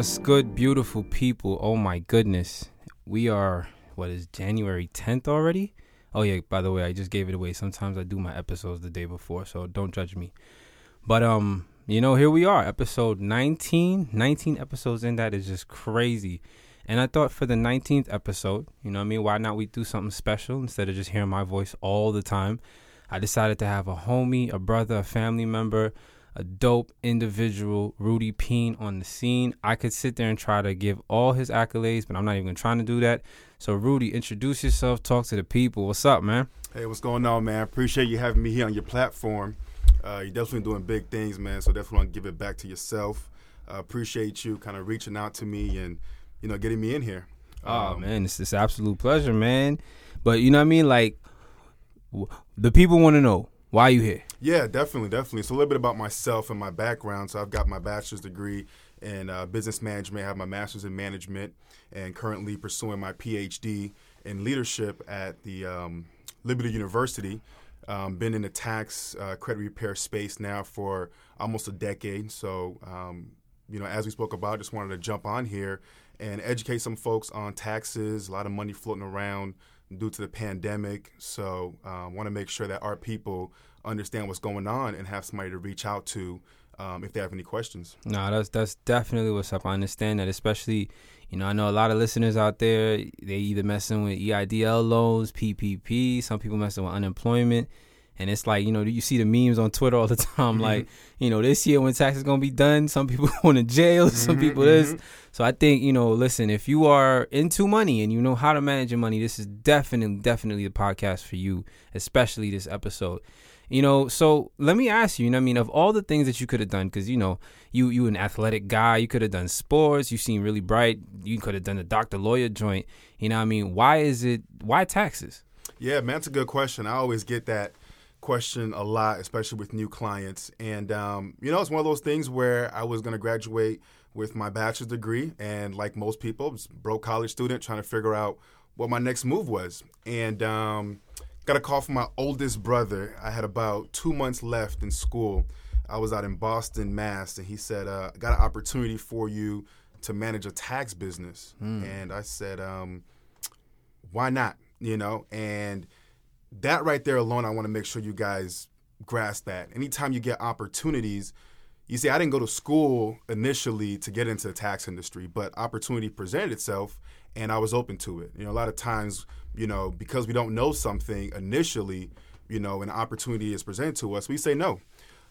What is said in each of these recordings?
what's good, beautiful people? Oh my goodness. We are, what is January 10th already? Oh, yeah, by the way, I just gave it away. Sometimes I do my episodes the day before, so don't judge me. But, um, you know, here we are, episode 19. 19 episodes in that is just crazy. And I thought for the 19th episode, you know I mean? Why not we do something special instead of just hearing my voice all the time? I decided to have a homie, a brother, a family member, a dope individual, Rudy Pean, on the scene. I could sit there and try to give all his accolades, but I'm not even trying to do that. So, Rudy, introduce yourself, talk to the people. What's up, man? Hey, what's going on, man? Appreciate you having me here on your platform. Uh, you're definitely doing big things, man. So definitely want to give it back to yourself. Uh, appreciate you kind of reaching out to me and you know getting me in here. Oh um, man, it's this absolute pleasure, man. But you know what I mean, like w- the people want to know why are you here. Yeah, definitely, definitely. So a little bit about myself and my background. So I've got my bachelor's degree in uh, business management. I have my master's in management, and currently pursuing my PhD in leadership at the um, Liberty University. Um, been in the tax uh, credit repair space now for almost a decade. So, um, you know, as we spoke about, just wanted to jump on here and educate some folks on taxes. A lot of money floating around due to the pandemic. So, I um, want to make sure that our people understand what's going on and have somebody to reach out to um, if they have any questions. No, that's that's definitely what's up. I understand that, especially you know I know a lot of listeners out there they either messing with EIDL loans, PPP. Some people messing with unemployment. And it's like, you know, you see the memes on Twitter all the time, mm-hmm. like, you know, this year when tax is gonna be done, some people going to jail, some mm-hmm, people this. Mm-hmm. So I think, you know, listen, if you are into money and you know how to manage your money, this is definitely, definitely the podcast for you, especially this episode. You know, so let me ask you, you know I mean, of all the things that you could have done, because, you know, you you an athletic guy, you could have done sports, you seem really bright, you could have done the doctor lawyer joint. You know I mean? Why is it, why taxes? Yeah, man, that's a good question. I always get that question a lot, especially with new clients. And, um, you know, it's one of those things where I was going to graduate with my bachelor's degree. And like most people, broke college student trying to figure out what my next move was. And, um, Got a call from my oldest brother. I had about two months left in school. I was out in Boston, Mass, and he said, uh, "Got an opportunity for you to manage a tax business." Mm. And I said, um, "Why not?" You know, and that right there alone, I want to make sure you guys grasp that. Anytime you get opportunities, you see, I didn't go to school initially to get into the tax industry, but opportunity presented itself, and I was open to it. You know, a lot of times you know, because we don't know something initially, you know, an opportunity is presented to us, we say no.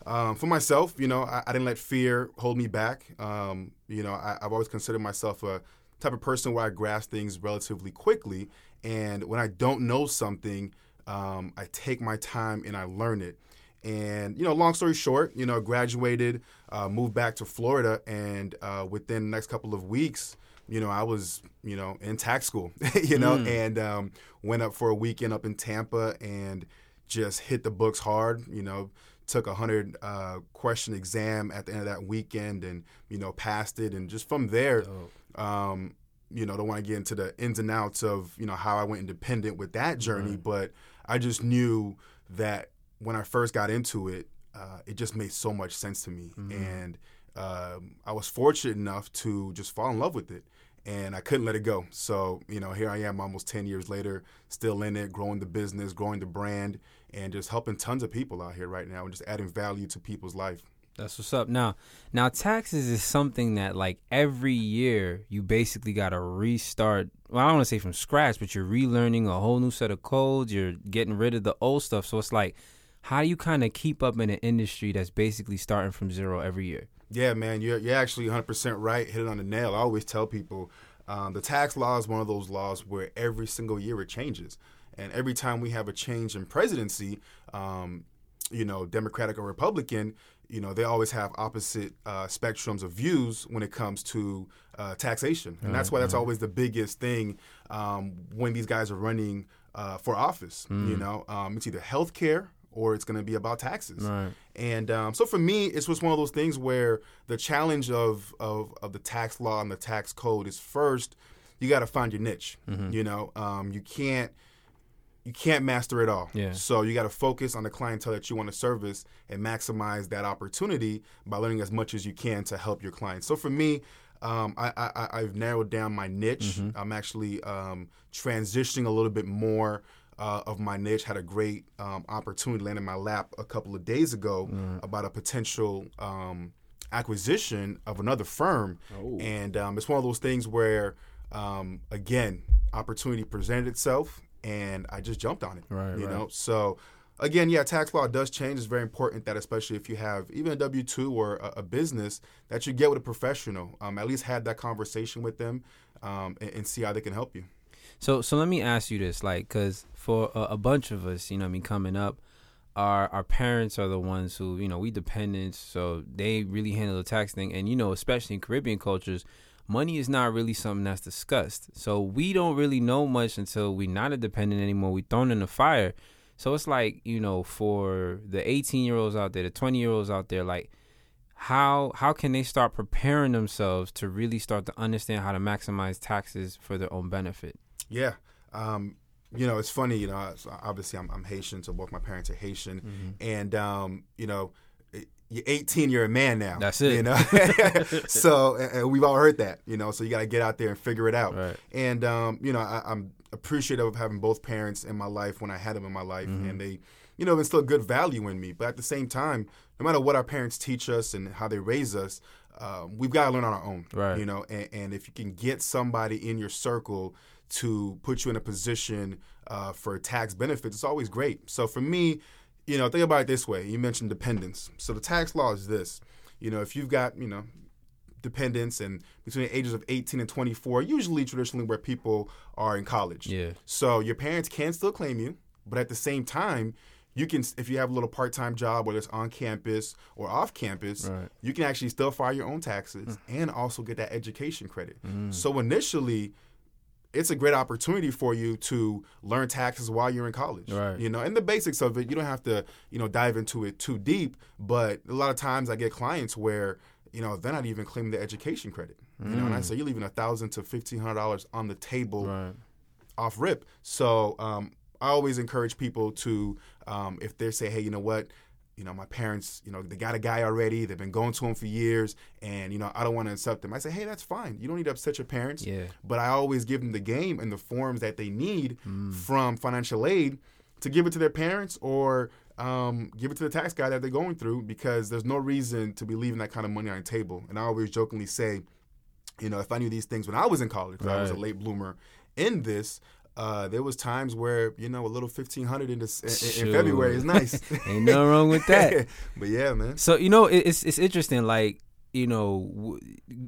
Um, for myself, you know, I, I, didn't let fear hold me back. Um, you know, I, have always considered myself a type of person where I grasp things relatively quickly. And when I don't know something, um, I take my time and I learn it. And, you know, long story short, you know, graduated, uh, moved back to Florida, and uh, within the next couple of weeks, you know, I was, you know, in tax school, you know, mm. and um, went up for a weekend up in Tampa and just hit the books hard, you know, took a hundred uh, question exam at the end of that weekend and, you know, passed it. And just from there, oh. um, you know, don't want to get into the ins and outs of, you know, how I went independent with that journey, but I just knew that when I first got into it, uh, it just made so much sense to me. Mm-hmm. And um, I was fortunate enough to just fall in love with it and I couldn't let it go. So, you know, here I am almost 10 years later, still in it, growing the business, growing the brand, and just helping tons of people out here right now and just adding value to people's life. That's what's up. Now, now taxes is something that like every year you basically got to restart. Well, I don't want to say from scratch, but you're relearning a whole new set of codes. You're getting rid of the old stuff. So it's like, how do you kind of keep up in an industry that's basically starting from zero every year? Yeah, man, you're you're actually 100% right. Hit it on the nail. I always tell people um, the tax law is one of those laws where every single year it changes, and every time we have a change in presidency, um, you know, Democratic or Republican, you know, they always have opposite uh, spectrums of views when it comes to uh, taxation, and that's why that's always the biggest thing um, when these guys are running uh, for office. Mm. You know, um, it's either healthcare or it's going to be about taxes. Right. And um, so for me, it's just one of those things where the challenge of, of, of the tax law and the tax code is first, you got to find your niche. Mm-hmm. You know, um, you can't you can't master it all. Yeah. So you got to focus on the clientele that you want to service and maximize that opportunity by learning as much as you can to help your clients. So for me, um, I, I, I've narrowed down my niche. Mm-hmm. I'm actually um, transitioning a little bit more uh, of my niche. Had a great um, opportunity land in my lap a couple of days ago Mm. about a potential um, acquisition of another firm, Oh. and um, it's one of those things where, um, again, opportunity presented itself, and I just jumped on it. Right, you right. know, so again, yeah, tax law does change. It's very important that, especially if you have even a W two or a, a business, that you get with a professional. Um, at least have that conversation with them um, and, and see how they can help you. So so let me ask you this, like, because for a, a bunch of us, you know, I mean, coming up, our our parents are the ones who, you know, we dependents, so they really handle the tax thing, and you know, especially in Caribbean cultures. Money is not really something that's discussed. So we don't really know much until we're not a dependent anymore. We thrown in the fire. So it's like, you know, for the 18 year olds out there, the 20 year olds out there, like, how how can they start preparing themselves to really start to understand how to maximize taxes for their own benefit? Yeah. Um, you know, it's funny, you know, obviously I'm, I'm Haitian, so both my parents are Haitian. Mm-hmm. And, um, you know, you're 18, you're a man now. That's it. You know, so and- we've all heard that. You know, so you got to get out there and figure it out. Right. And um, you know, I, I'm appreciative of having both parents in my life when I had them in my life, Mm-hmm. and they, you know, instill good value in me. But at the same time, no matter what our parents teach us and how they raise us, um, we've got to learn on our own. Right. You know, and, and if you can get somebody in your circle to put you in a position uh, for tax benefits, it's always great. So for me, you know, think about it this way. You mentioned dependence. So the tax law is this. You know, if you've got, you know, dependents and between the ages of 18 and 24, usually traditionally where people are in college. Yeah. So your parents can still claim you, but at the same time, you can if you have a little part-time job whether it's on campus or off campus, Right. you can actually still file your own taxes and also get that education credit. Mm. So initially, it's a great opportunity for you to learn taxes while you're in college. Right. You know, and the basics of it, you don't have to, you know, dive into it too deep. But a lot of times I get clients where, you know, they're not even claiming the education credit. You know, and I say you're leaving a thousand to fifteen hundred dollars on the table Right. off rip. So um, I always encourage people to, um, if they say, hey, you know what, you know, my parents, you know, they got a guy already. They've been going to him for years, and you know, I don't want to upset them. I say, hey, that's fine. You don't need to upset your parents. Yeah. But I always give them the game and the forms that they need Mm. from financial aid to give it to their parents or um, give it to the tax guy that they're going through because there's no reason to be leaving that kind of money on the table. And I always jokingly say, you know, if I knew these things when I was in college, 'cause I was a late bloomer in this. Uh, there was times where you know a little fifteen hundred in, this, in, in February is nice. Ain't nothing wrong with that. but yeah, man. So you know, it, it's it's interesting. Like you know, w-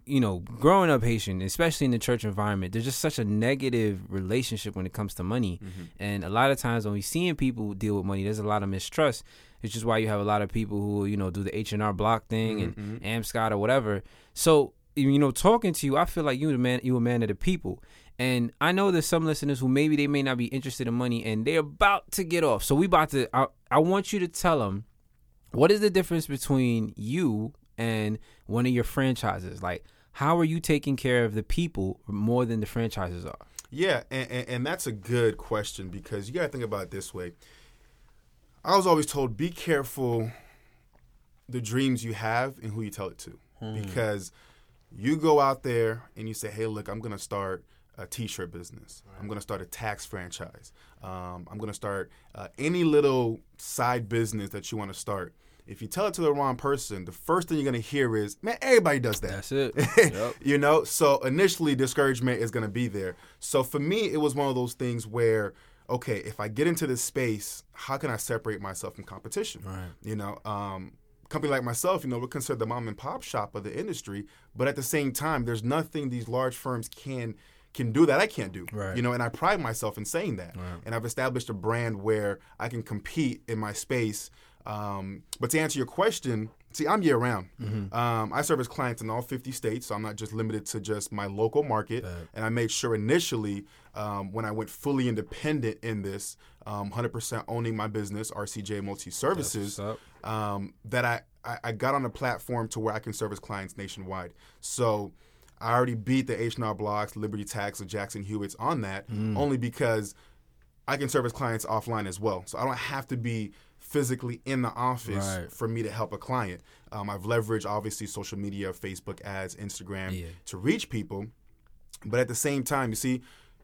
you know, growing up Haitian, especially in the church environment, there's just such a negative relationship when it comes to money. And a lot of times when we seeing people deal with money, there's a lot of mistrust. It's just why you have a lot of people who you know do the H and R Block thing and Amscot or whatever. So you know, talking to you, I feel like you the man, you a man of the people. And I know there's some listeners who maybe they may not be interested in money and they're about to get off. So we about to. I, I want you to tell them what is the difference between you and one of your franchises? Like, how are you taking care of the people more than the franchises are? Yeah, and, and, and that's a good question because you got to think about it this way. I was always told be careful the dreams you have and who you tell it to hmm. because you go out there and you say, hey, look, I'm going to start a t-shirt business. I'm going to start a tax franchise. Um, I'm going to start uh, any little side business that you want to start. If you tell it to the wrong person, the first thing you're going to hear is, man, everybody does that. That's it. Yep. you know so initially discouragement is going to be there so for me it was one of those things where okay if i get into this space how can i separate myself from competition Right. you know um company like myself you know we're considered the mom and pop shop of the industry but at the same time there's nothing these large firms can can do that I can't do. Right. You know, and I pride myself in saying that. Right. And I've established a brand where I can compete in my space. Um, but to answer your question, see, I'm year round. Mm-hmm. Um, I service clients in all 50 states, so I'm not just limited to just my local market. And I made sure initially, um, when I went fully independent in this, um, 100% owning my business, RCJ Multi Services, um, that I, I, I got on a platform to where I can service clients nationwide. So I already beat the H&R Blocks, Liberty Tax, or Jackson Hewitts on that, only because I can service clients offline as well. So I don't have to be physically in the office Right. for me to help a client. Um, I've leveraged obviously social media, Facebook ads, Instagram Yeah. to reach people. But at the same time, you see,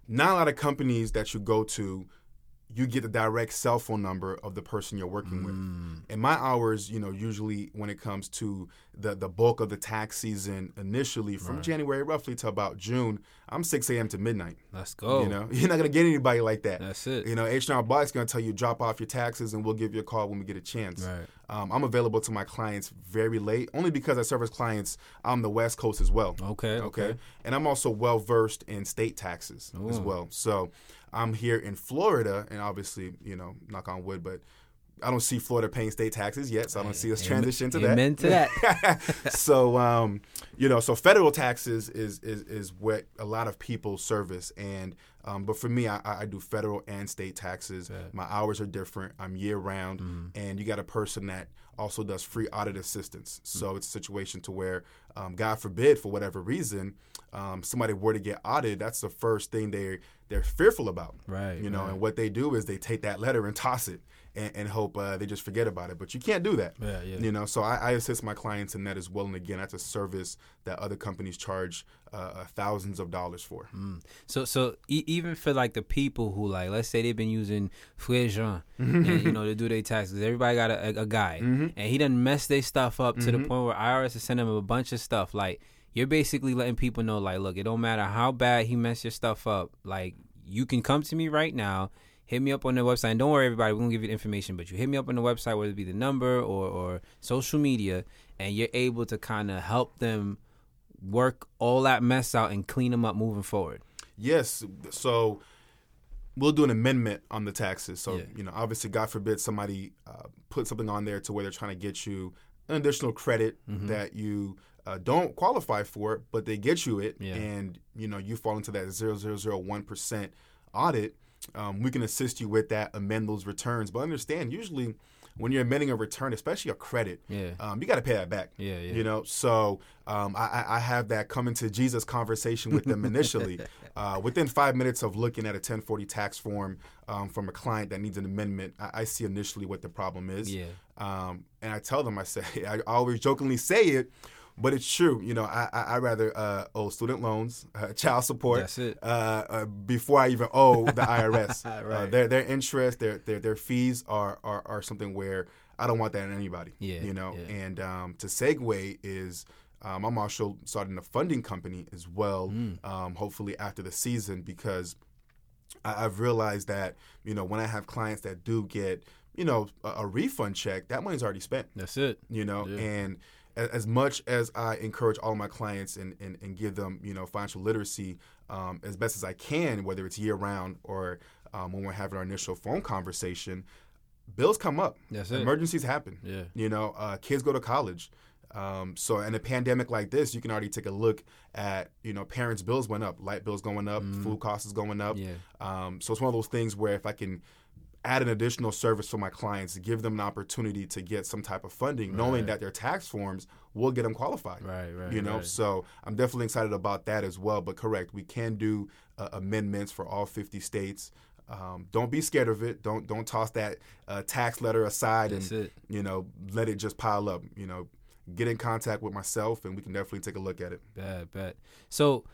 not a lot of companies that you go to, you get the direct cell phone number of the person you're working with. And my hours, you know, usually when it comes to the the bulk of the tax season initially from January roughly to about June, I'm 6 a.m. to midnight. Let's go. You know, you're not gonna get anybody like that. That's it. You know, H&R Block's gonna tell you drop off your taxes and we'll give you a call when we get a chance. Right. Um, I'm available to my clients very late, only because I service clients on the West Coast as well. Okay, okay. And I'm also well versed in state taxes as well. So I'm here in Florida, and obviously, you know, knock on wood, but I don't see Florida paying state taxes yet, so I don't see us transition to that. amen to that. so um, you know, so federal taxes is is is what a lot of people service, and um, but for me, I, I do federal and state taxes. My hours are different. I'm year round, and you got a person that also does free audit assistance. So it's a situation to where, um, God forbid, for whatever reason, um, somebody were to get audited. That's the first thing they they're fearful about. Right, You know, right. and what they do is they take that letter and toss it. And, and hope uh, they just forget about it, but you can't do that. Yeah, yeah. You know, so I, I assist my clients in that as well. And again, that's a service that other companies charge uh, uh, thousands of dollars for. Mm. So so e- even for like the people who like let's say they've been using Fouet Jean Mm-hmm. and you know to do their taxes. Everybody got a, a, a guy and he done mess their stuff up to the Mm-hmm. point where IRS is sending him a bunch of stuff. Like you're basically letting people know like look, it don't matter how bad he messed your stuff up. Like you can come to me right now. Hit me up on the website. And don't worry, everybody. We're gonna give you the information, but you hit me up on the website, whether it be the number or, or social media, and you're able to kind of help them work all that mess out and clean them up moving forward. Yes, so we'll do an amendment on the taxes. So Yeah. you know, obviously, God forbid somebody uh, put something on there to where they're trying to get you an additional credit Mm-hmm. that you uh, don't qualify for, but they get you it, Yeah. and you know you fall into that zero zero zero one percent audit. Um, we can assist you with that, amend those returns. But understand, usually when you're amending a return, especially a credit, Yeah. um, you got to pay that back. Yeah, yeah. You know, so um, I, I- have that coming to Jesus conversation with them initially. uh, within five minutes of looking at a 1040 tax form um, from a client that needs an amendment, I, I see initially what the problem is. Yeah. Um, and I tell them, I say, I always jokingly say it, but it's true. You know, I, I, I rather uh, owe student loans, uh, child support, That's it. Uh, uh, before I even owe the IRS. uh, Right. their their interest, their their their fees are, are are something where I don't want that in anybody. Yeah, You know, yeah. and um, to segue is. Um, I'm also starting a funding company as well. Mm. Um, hopefully after the season, because I, I've realized that you know when I have clients that do get you know a, a refund check, that money's already spent That's it. you know Yeah. and as much as i encourage all my clients and, and, and give them you know financial literacy um, as best as i can whether it's year round or um, when we're having our initial phone conversation bills come up That's it. emergencies happen Yeah. you know uh, kids go to college um, so in a pandemic like this you can already take a look at you know parents bills went up light bills going up food costs is going up. Yeah. um, so it's one of those things where if I can add an additional service for my clients, give them an opportunity to get some type of funding, knowing that their tax forms will get them qualified. Right, right, You know, right. so I'm definitely excited about that as well. But correct, we can do uh, amendments for all 50 states. Um, don't be scared of it. Don't don't toss that uh, tax letter aside That's and it. you know let it just pile up. You know, get in contact with myself and we can definitely take a look at it. Bad, bad. So,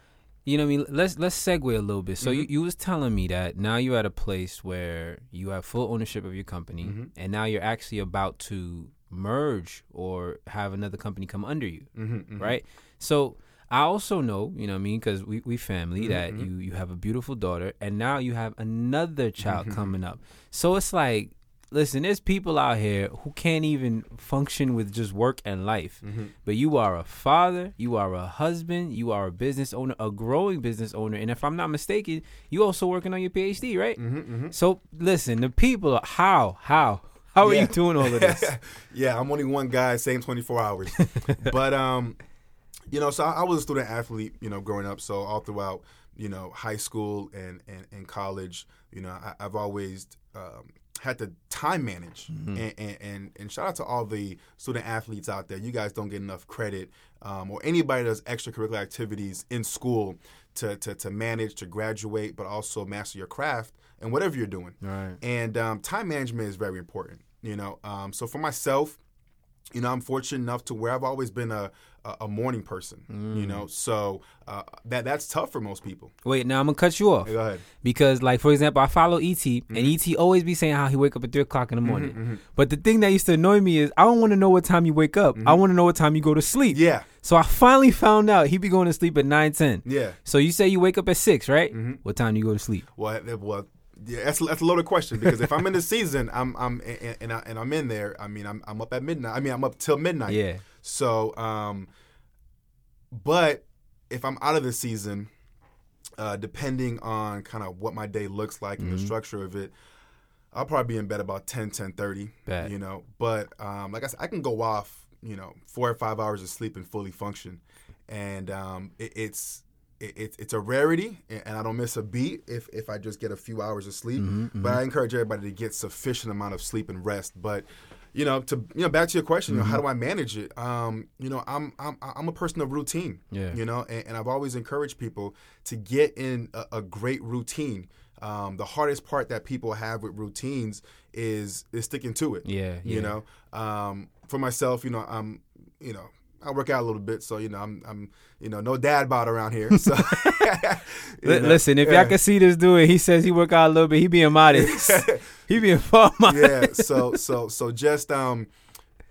you know, what I mean, let's let's segue a little bit. So Mm-hmm. you, you was telling me that now you're at a place where you have full ownership of your company, Mm-hmm. and now you're actually about to merge or have another company come under you, Mm-hmm, right? So. I also know, you know what I mean, because we, we family, Mm-hmm, that you, you have a beautiful daughter, and now you have another child Mm-hmm. coming up. So it's like, listen, there's people out here who can't even function with just work and life. Mm-hmm. But you are a father, you are a husband, you are a business owner, a growing business owner, and if I'm not mistaken, you also working on your PhD, right? Mm-hmm, So listen, the people, are, how, how, how are you doing all of this? yeah, I'm only one guy, same 24 hours. but um, you know, so I, I was a student athlete, you know, growing up. So all throughout, you know, high school and and, and college, you know, I, I've always um, had to time manage. And, and, and and shout out to all the student athletes out there. You guys don't get enough credit, um, or anybody that does extracurricular activities in school to, to to manage, to graduate, but also master your craft and whatever you're doing. Right. And um, time management is very important. You know, um, so for myself, you know, I'm fortunate enough to where I've always been a a, morning person. Mm. You know, so uh, that that's tough for most people. Wait, now I'm gonna cut you off Go ahead. because, like, for example, I follow ET, Mm-hmm. and ET always be saying how he wake up at three o'clock in the morning. But the thing that used to annoy me is I don't want to know what time you wake up. I want to know what time you go to sleep. Mm-hmm. Yeah, So I finally found out he be going to sleep at nine ten. yeah. So you say you wake up at six, right? Mm-hmm. What time do you go to sleep? Well, well, yeah, that's that's a loaded question because if I'm in the season, I'm I'm and, and, I, and I'm in there. I mean, I'm I'm up at midnight. I mean, I'm up till midnight. Yeah. So, um, but if I'm out of the season, uh, depending on kind of what my day looks like and the structure of it, I'll probably be in bed about 10, 10 Bet. you know. But um, like I said, I can go off, you know, four or five hours of sleep and fully function. And um, it, it's it, it, it's a rarity, and I don't miss a beat if, if I just get a few hours of sleep. But I encourage everybody to get sufficient amount of sleep and rest. But you know, to you know, back to your question, you know, how do I manage it? Um, you know, I'm I'm I'm a person of routine. Yeah. You know, and, and I've always encouraged people to get in a, a great routine. Um, the hardest part that people have with routines is is sticking to it. Yeah, yeah. You know, um, for myself, you know, I'm, you know, I work out a little bit, so you know, I'm, I'm, you know, no dad bod around here. So, know, Listen, if yeah. y'all can see this dude, he says he work out a little bit. He being modest. he being far modest. yeah. So so so just um,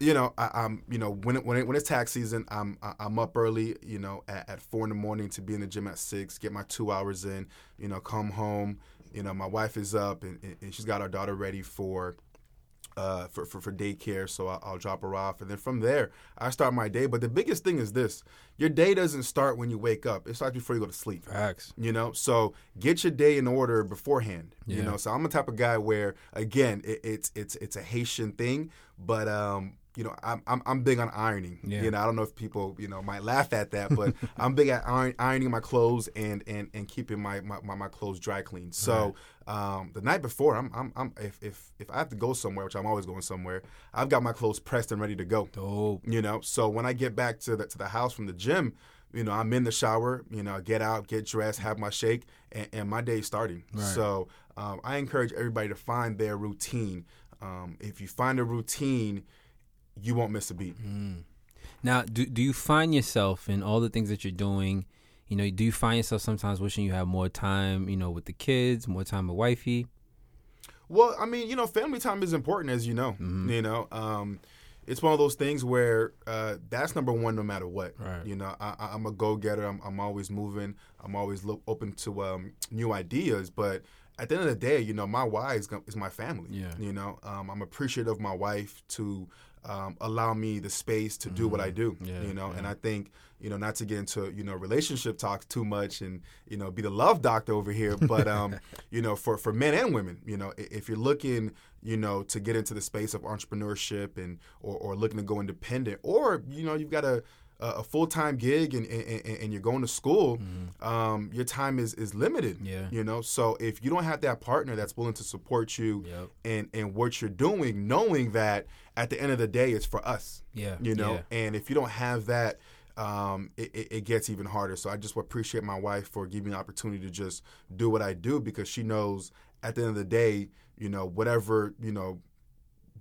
you know, I, I'm you know when it, when it, when it's tax season, I'm I- I'm up early, you know, at, at four in the morning to be in the gym at six, get my two hours in, you know, come home, you know, my wife is up and- and she's got our daughter ready for. Uh, for, for, for daycare, so I'll, I'll drop her off, and then from there I start my day. But the biggest thing is this: your day doesn't start when you wake up; it starts before you go to sleep. Facts. you know? So get your day in order beforehand you know? So i'm the type of guy where again it, it's it's it's a haitian thing. But um you know i'm i'm, I'm big on ironing Yeah. you know i don't know if people you know might laugh at that but i'm big at iron, ironing my clothes and and and keeping my my, my, my clothes dry clean so um the night before i'm i'm, I'm if, if if i have to go somewhere which i'm always going somewhere i've got my clothes pressed and ready to go Dope. you know so when i get back to the to the house from the gym you know i'm in the shower you know get out get dressed have my shake and, and my day's starting Right. so um, i encourage everybody to find their routine um, if you find a routine you won't miss a beat Now, do do you find yourself in all the things that you're doing? You know, do you find yourself sometimes wishing you had more time? You know, with the kids, more time with wifey. Well, I mean, you know, family time is important, as you know. Mm-hmm. You know, um, it's one of those things where uh, that's number one, no matter what. Right. You know, I, I'm a go getter. I'm, I'm always moving. I'm always look, open to um, new ideas. But at the end of the day, you know, my why is, is my family. Yeah. You know, um, I'm appreciative of my wife to um, allow me the space to do what I do. Mm-hmm. Yeah, you know, and. I think you know not to get into you know relationship talks too much and you know be the love doctor over here, but um, you know for for men and women, you know if you're looking you know to get into the space of entrepreneurship and or, or looking to go independent, or you know you've got a a full time gig and, and, and- you're going to school, um, your time is is limited. Mm-hmm. Yeah. You know, so if you don't have that partner that's willing to support you Yep. and and what you're doing, knowing that at the end of the day it's for us Yeah. you know Yeah. and if you don't have that um, it, it, gets even harder so i just appreciate my wife for giving me the opportunity to just do what i do because she knows at the end of the day you know whatever you know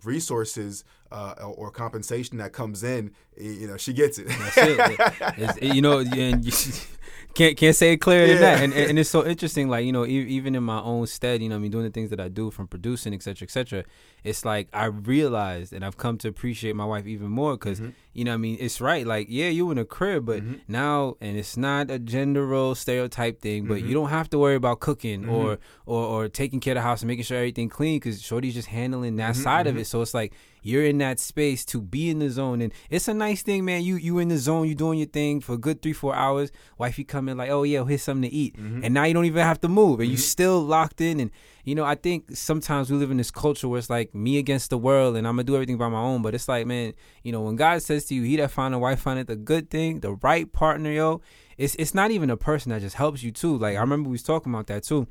resources uh, or compensation that comes in you know she gets it That's it. You know, and you can't can't say it clearer than that. And, and it's so interesting. Like you know, e- even in my own stead, you know, I mean, doing the things that I do from producing, etc., cetera, et cetera. It's like I realized, and I've come to appreciate my wife even more because Mm-hmm. you know, I mean, it's right. Like yeah, you in a crib, but now, and it's not a gender role stereotype thing, but Mm-hmm. you don't have to worry about cooking or or or taking care of the house and making sure everything clean because Shorty's just handling that Mm-hmm, side of it. So it's like you're in that space to be in the zone, and it's a nice thing, man. You you in the zone, you doing your thing for a good three four hours. Wifey come in like, oh yeah, here's something to eat, Mm-hmm. and now you don't even have to move, and you still locked in. And you know, I think sometimes we live in this culture where it's like me against the world, and I'm gonna do everything by my own. But it's like, man, you know, when God says to you, "He that find a wife find it the good thing, the right partner, yo." It's it's not even a person that just helps you too. Like I remember we was talking about that too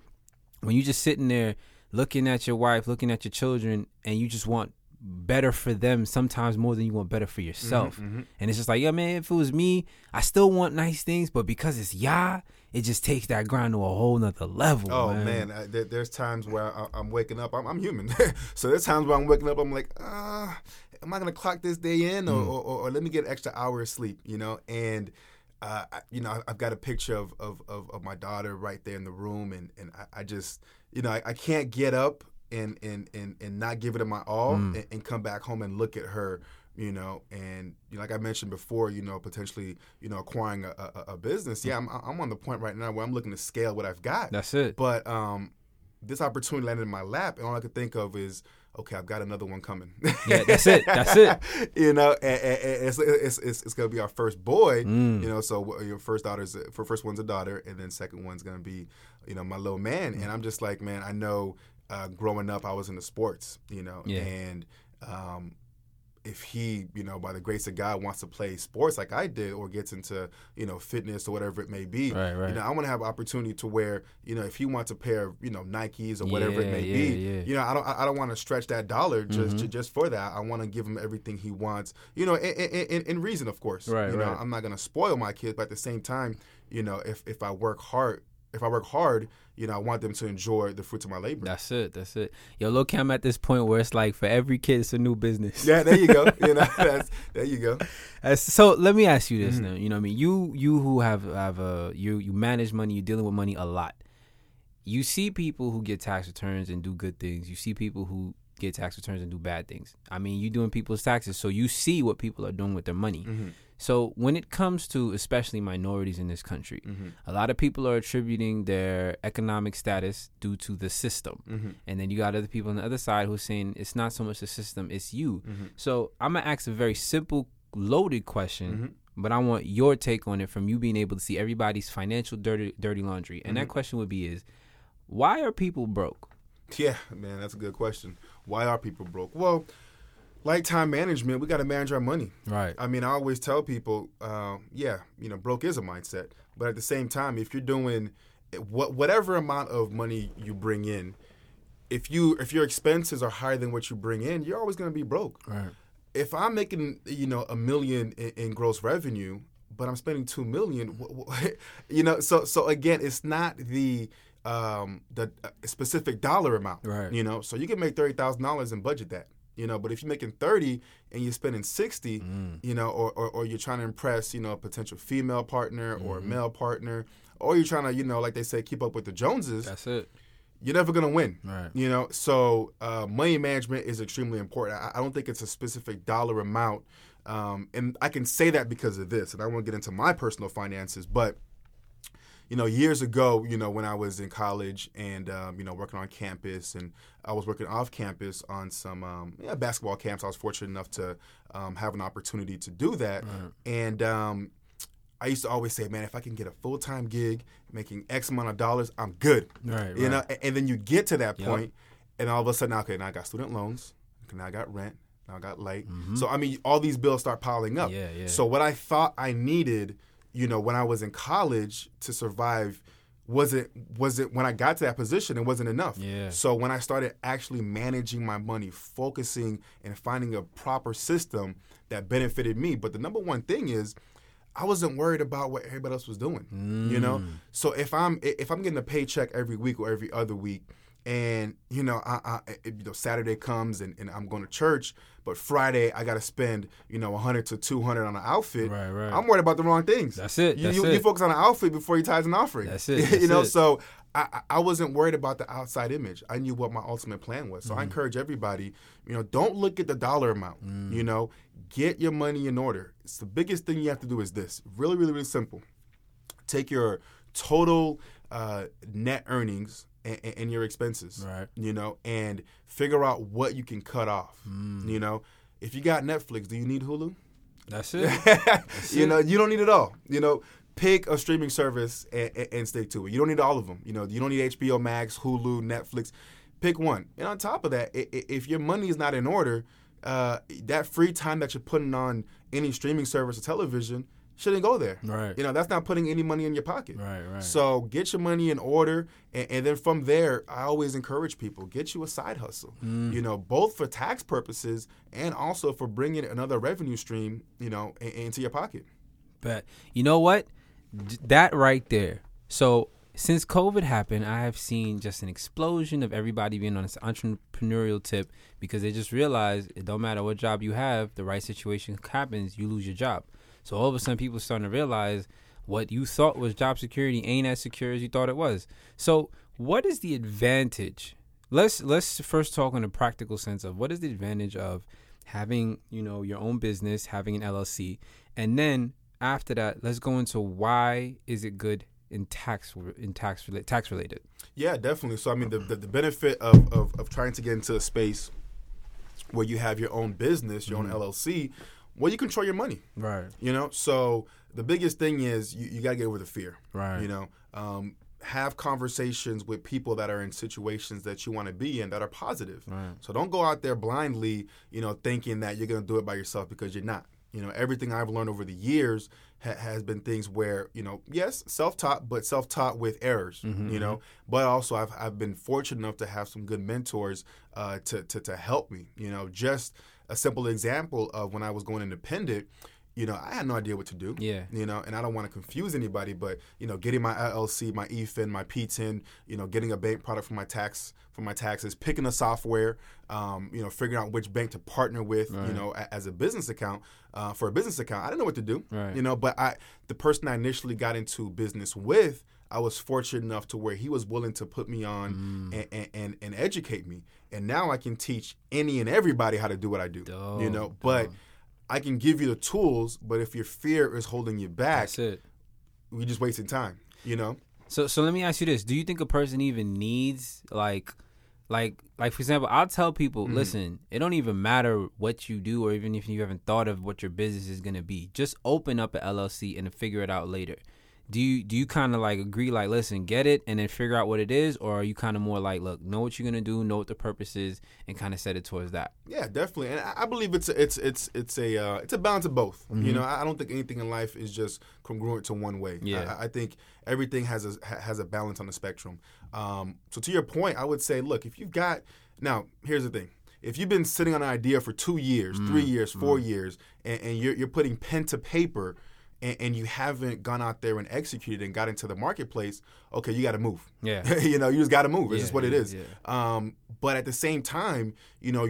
when you just sitting there looking at your wife, looking at your children, and you just want better for them sometimes more than you want better for yourself. Mm-hmm, And it's just like, yeah, man, if it was me, I still want nice things, but because it's Yah, it just takes that grind to a whole nother level. Oh man, man, I, there, there's times where I, I'm waking up. I'm, I'm human, so there's times where I'm waking up. I'm like, uh, am I gonna clock this day in, or, Mm. or, or, or let me get an extra hour of sleep? You know, and uh, you know, I've got a picture of, of, of, of my daughter right there in the room, and, and I, I just, you know, I, I can't get up and, and, and, and not give it my all, Mm. and, and come back home and look at her. You know, and you know, like I mentioned before, you know, potentially, you know, acquiring a, a, a business. Yeah, I'm, I'm on the point right now where I'm looking to scale what I've got. that's it. But um, this opportunity landed in my lap, and all I could think of is, okay, I've got another one coming. Yeah, that's it. That's it. you know, and, and- and it's, it's, it's, it's gonna be our first boy. Mm. You know, so your first daughter's for first one's a daughter, and then second one's gonna be, you know, my little man. Mm. And I'm just like, man, I know. Uh, growing up, I was into sports, you know, Yeah. and um, if he, you know, by the grace of God, wants to play sports like I did, or gets into, you know, fitness or whatever it may be, Right, right. you know, I want to have opportunity to where, you know, if he wants a pair of, you know, Nikes or whatever it may yeah, be, yeah. Mm-hmm. you know, I don't, I don't want to stretch that dollar just, ju- just for that. I want to give him everything he wants, you know, in, in, in- in reason, of course. Right, you know, right. I'm not gonna spoil my kid, but at the same time, you know, if if I work hard, if I work hard, you know, I want them to enjoy the fruits of my labor. That's it. That's it. Yo, look, I'm at this point where it's like for every kid, it's a new business. yeah, there you go. you know, that's, there you go. Uh, so let me ask you this Mm-hmm. now. You know, what I mean, you you who have have a you you manage money, you're dealing with money a lot. You see people who get tax returns and do good things. You see people who get tax returns and do bad things. I mean, you're doing people's taxes, so you see what people are doing with their money. Mm-hmm. So when it comes to especially minorities in this country, Mm-hmm. a lot of people are attributing their economic status due to the system. Mm-hmm. And then you got other people on the other side who are saying it's not so much the system, it's you. Mm-hmm. So I'm gonna ask a very simple, loaded question, Mm-hmm. but I want your take on it from you being able to see everybody's financial dirty dirty laundry. And that Mm-hmm. question would be is why are people broke? Yeah, man, that's a good question. Why are people broke? Well, like time management, we got to manage our money. Right. I mean, I always tell people, uh, yeah, you know, broke is a mindset, but at the same time, if you're doing what whatever amount of money you bring in, if you if your expenses are higher than what you bring in, you're always going to be broke. Right. If I'm making you know a million in, in gross revenue, but I'm spending two million, you know, so so again, it's not the um, the uh, specific dollar amount, Right. You know, so you can make thirty thousand dollars and budget that. You know, but if you're making thirty and you're spending sixty, Mm. you know, or, or, or you're trying to impress, you know, a potential female partner or Mm-hmm. a male partner, or you're trying to, you know, like they say, keep up with the Joneses, That's it. you're never gonna win. Right. You know, so uh, money management is extremely important. I, I don't think it's a specific dollar amount, um, and I can say that because of this. And I won't get into my personal finances, but you know, years ago, you know, when I was in college and um, you know working on campus, and I was working off campus on some um, yeah, basketball camps. I was fortunate enough to um, have an opportunity to do that, and um, I used to always say, man, if I can get a full time gig making X amount of dollars, I'm good. Right, You right. know, a- and then you get to that Yep. point, and all of a sudden, okay, now I got student loans, now I got rent, now I got light. So I mean, all these bills start piling up. Mm-hmm. Yeah, yeah. So what I thought I needed, you know, when I was in college to survive. Wasn't wasn't when I got to that position, it wasn't enough. Yeah. So when I started actually managing my money, focusing and finding a proper system that benefited me, but the number one thing is I wasn't worried about what everybody else was doing. You know, Mm. so if I'm if I'm getting a paycheck every week or every other week, and you know, I, I it- you know Saturday comes and, and I'm going to church, but Friday I got to spend you know 100 to 200 on an outfit. Right, right. I'm worried about the wrong things. That's it, You, that's you, it. you focus on the outfit before you tithe an offering. That's it, you know, it. so I, I- wasn't worried about the outside image. I knew what my ultimate plan was. Mm-hmm. So I encourage everybody, you know, don't look at the dollar amount. Mm. You know, get your money in order. It's the biggest thing you have to do is this. Really, really, really simple. Take your total uh, net earnings and, and your expenses. Right. You know, and figure out what you can cut off. Mm. You know, if you got Netflix, do you need Hulu? That's it. you know, you don't need it all. You know, pick a streaming service and, and, stick to it. You don't need all of them. You know, you don't need HBO Max, Hulu, Netflix. Pick one. And on top of that, if your money is not in order, uh, that free time that you're putting on any streaming service or television shouldn't go there. Right. You know, that's not putting any money in your pocket. Right, right. So get your money in order, and, and then from there, I always encourage people get you a side hustle. Mm. You know, both for tax purposes and also for bringing another revenue stream, you know, in, into your pocket. But you know what? D- That right there. So since COVID happened, I have seen just an explosion of everybody being on this entrepreneurial tip because they just realized it don't matter what job you have, the right situation happens, you lose your job. So all of a sudden, people are starting to realize what you thought was job security ain't as secure as you thought it was. So what is the advantage? Let's let's first talk in a practical sense of what is the advantage of having you know your own business, having an LLC, and then after that, let's go into why is it good in tax in tax related tax related. Yeah, definitely. So I mean, the the, the benefit of, of of trying to get into a space where you have your own business, your own mm-hmm. LLC, well, you control your money. Right. You know, so the biggest thing is you, you got to get over the fear. Right. You know, um, have conversations with people that are in situations that you want to be in that are positive. Right. So don't go out there blindly, you know, thinking that you're going to do it by yourself because you're not. You know, everything I've learned over the years ha- has been things where, you know, yes, self-taught, but self-taught with errors. You know, but also I've I've been fortunate enough to have some good mentors uh, to, to to help me. You know, just a simple example of when I was going independent. You know, I had no idea what to do Yeah. you know, and I don't want to confuse anybody, but you know, getting my LLC, my EFIN, my PTIN, you know, getting a bank product for my tax for my taxes, picking a software, um, you know, figuring out which bank to partner with, you know, a, as a business account uh, for a business account. I didn't know what to do, Right. you know, but I the person I initially got into business with. I was fortunate enough to where he was willing to put me on mm. and, and, and, and educate me. And now I can teach any and everybody how to do what I do. you Dope, know, but I can give you the tools, but if your fear is holding you back, That's it. we just wasting time. You know? So so let me ask you this: Do you think a person even needs like, like like for example, I'll tell people, mm. listen, it don't even matter what you do, or even if you haven't thought of what your business is gonna be, just open up a LLC and figure it out later. Do you do you kind of like agree, like, listen, get it, and then figure out what it is, or are you kind of more like, look, know what you're gonna do, know what the purpose is, and kind of set it towards that? Yeah, definitely. And I believe it's a, it's it's it's a uh, it's a balance of both. You know, I don't think anything in life is just congruent to one way. Yeah. I, I think everything has a has a balance on the spectrum. Um, so to your point, I would say, look, if you've got now, here's the thing. If you've been sitting on an idea for two years, three years, 4 years, and, and you're, you're putting pen to paper, and, and you haven't gone out there and executed and got into the marketplace, okay, you got to move. Yeah. you know, you just got to move. It's Yeah, just what it is. yeah. Um, but at the same time, you know,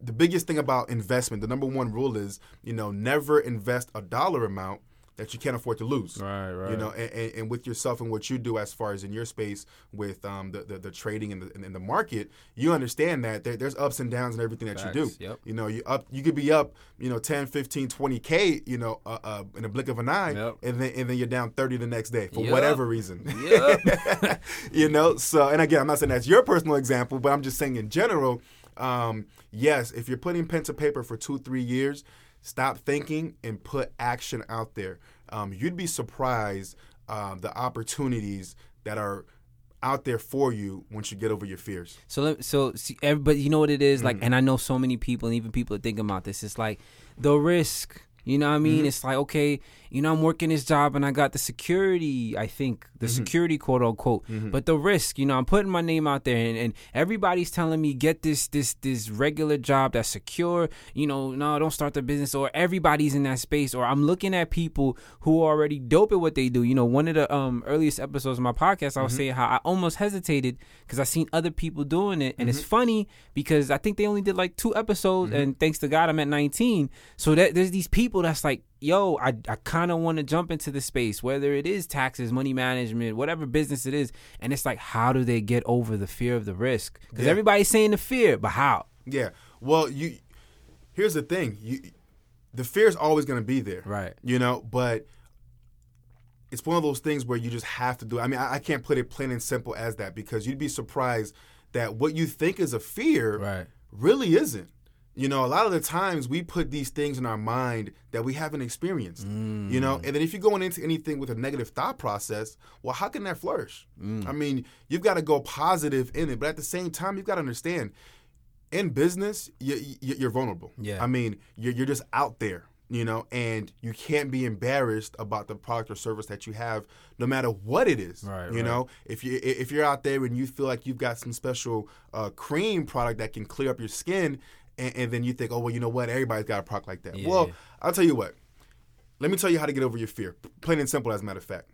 the biggest thing about investment, the number one rule is, you know, never invest a dollar amount that you can't afford to lose. Right, right. You know, and, and, and with yourself and what you do as far as in your space with um, the, the the trading and the, and the market, you understand that there, there's ups and downs in everything that you do. yep. You know, you up you could be up, you know, 10, 15, 20k, you know, uh, uh, in a blink of an eye, Yep. and then and then you're down 30 the next day for Yep. whatever reason. Yep. you know, so and again, I'm not saying that's your personal example, but I'm just saying in general, um, yes, if you're putting pen to paper for two, three years, stop thinking and put action out there. Um, you'd be surprised um, the opportunities that are out there for you once you get over your fears. So so see, everybody, you know what it is like, and I know so many people, and even people are thinking about this. It's like the risk. You know what I mean? It's like okay, you know, I'm working this job and I got the security. I think the mm-hmm. security, quote unquote, mm-hmm. but the risk. You know, I'm putting my name out there, and, and everybody's telling me get this this this regular job that's secure. You know, no, don't start the business. Or everybody's in that space. Or I'm looking at people who are already dope at what they do. You know, one of the um earliest episodes of my podcast, I was mm-hmm. saying how I almost hesitated because I seen other people doing it, and it's funny because I think they only did like two episodes, and thanks to God, I'm at 19. So that there's these people that's like, yo, I I kind of want to jump into the space, whether it is taxes, money management, whatever business it is, and it's like, how do they get over the fear of the risk? Because Yeah. everybody's saying the fear, but how? Yeah. Well, you here's the thing. You the fear is always going to be there. Right. You know, but it's one of those things where you just have to do. I mean, I, I can't put it plain and simple as that because you'd be surprised that what you think is a fear Right. really isn't. You know, a lot of the times we put these things in our mind that we haven't experienced. You know, and then if you're going into anything with a negative thought process, well, how can that flourish? I mean, you've got to go positive in it, but at the same time, you've got to understand in business, you, you're vulnerable. Yeah. I mean, you're, you're just out there. you know, and you can't be embarrassed about the product or service that you have, no matter what it is. Right, you right. know, if you if you're out there and you feel like you've got some special uh, cream product that can clear up your skin, and, and then you think, oh well, you know what, everybody's got a proc like that. Yeah. Well, I'll tell you what. Let me tell you how to get over your fear. Plain and simple, as a matter of fact.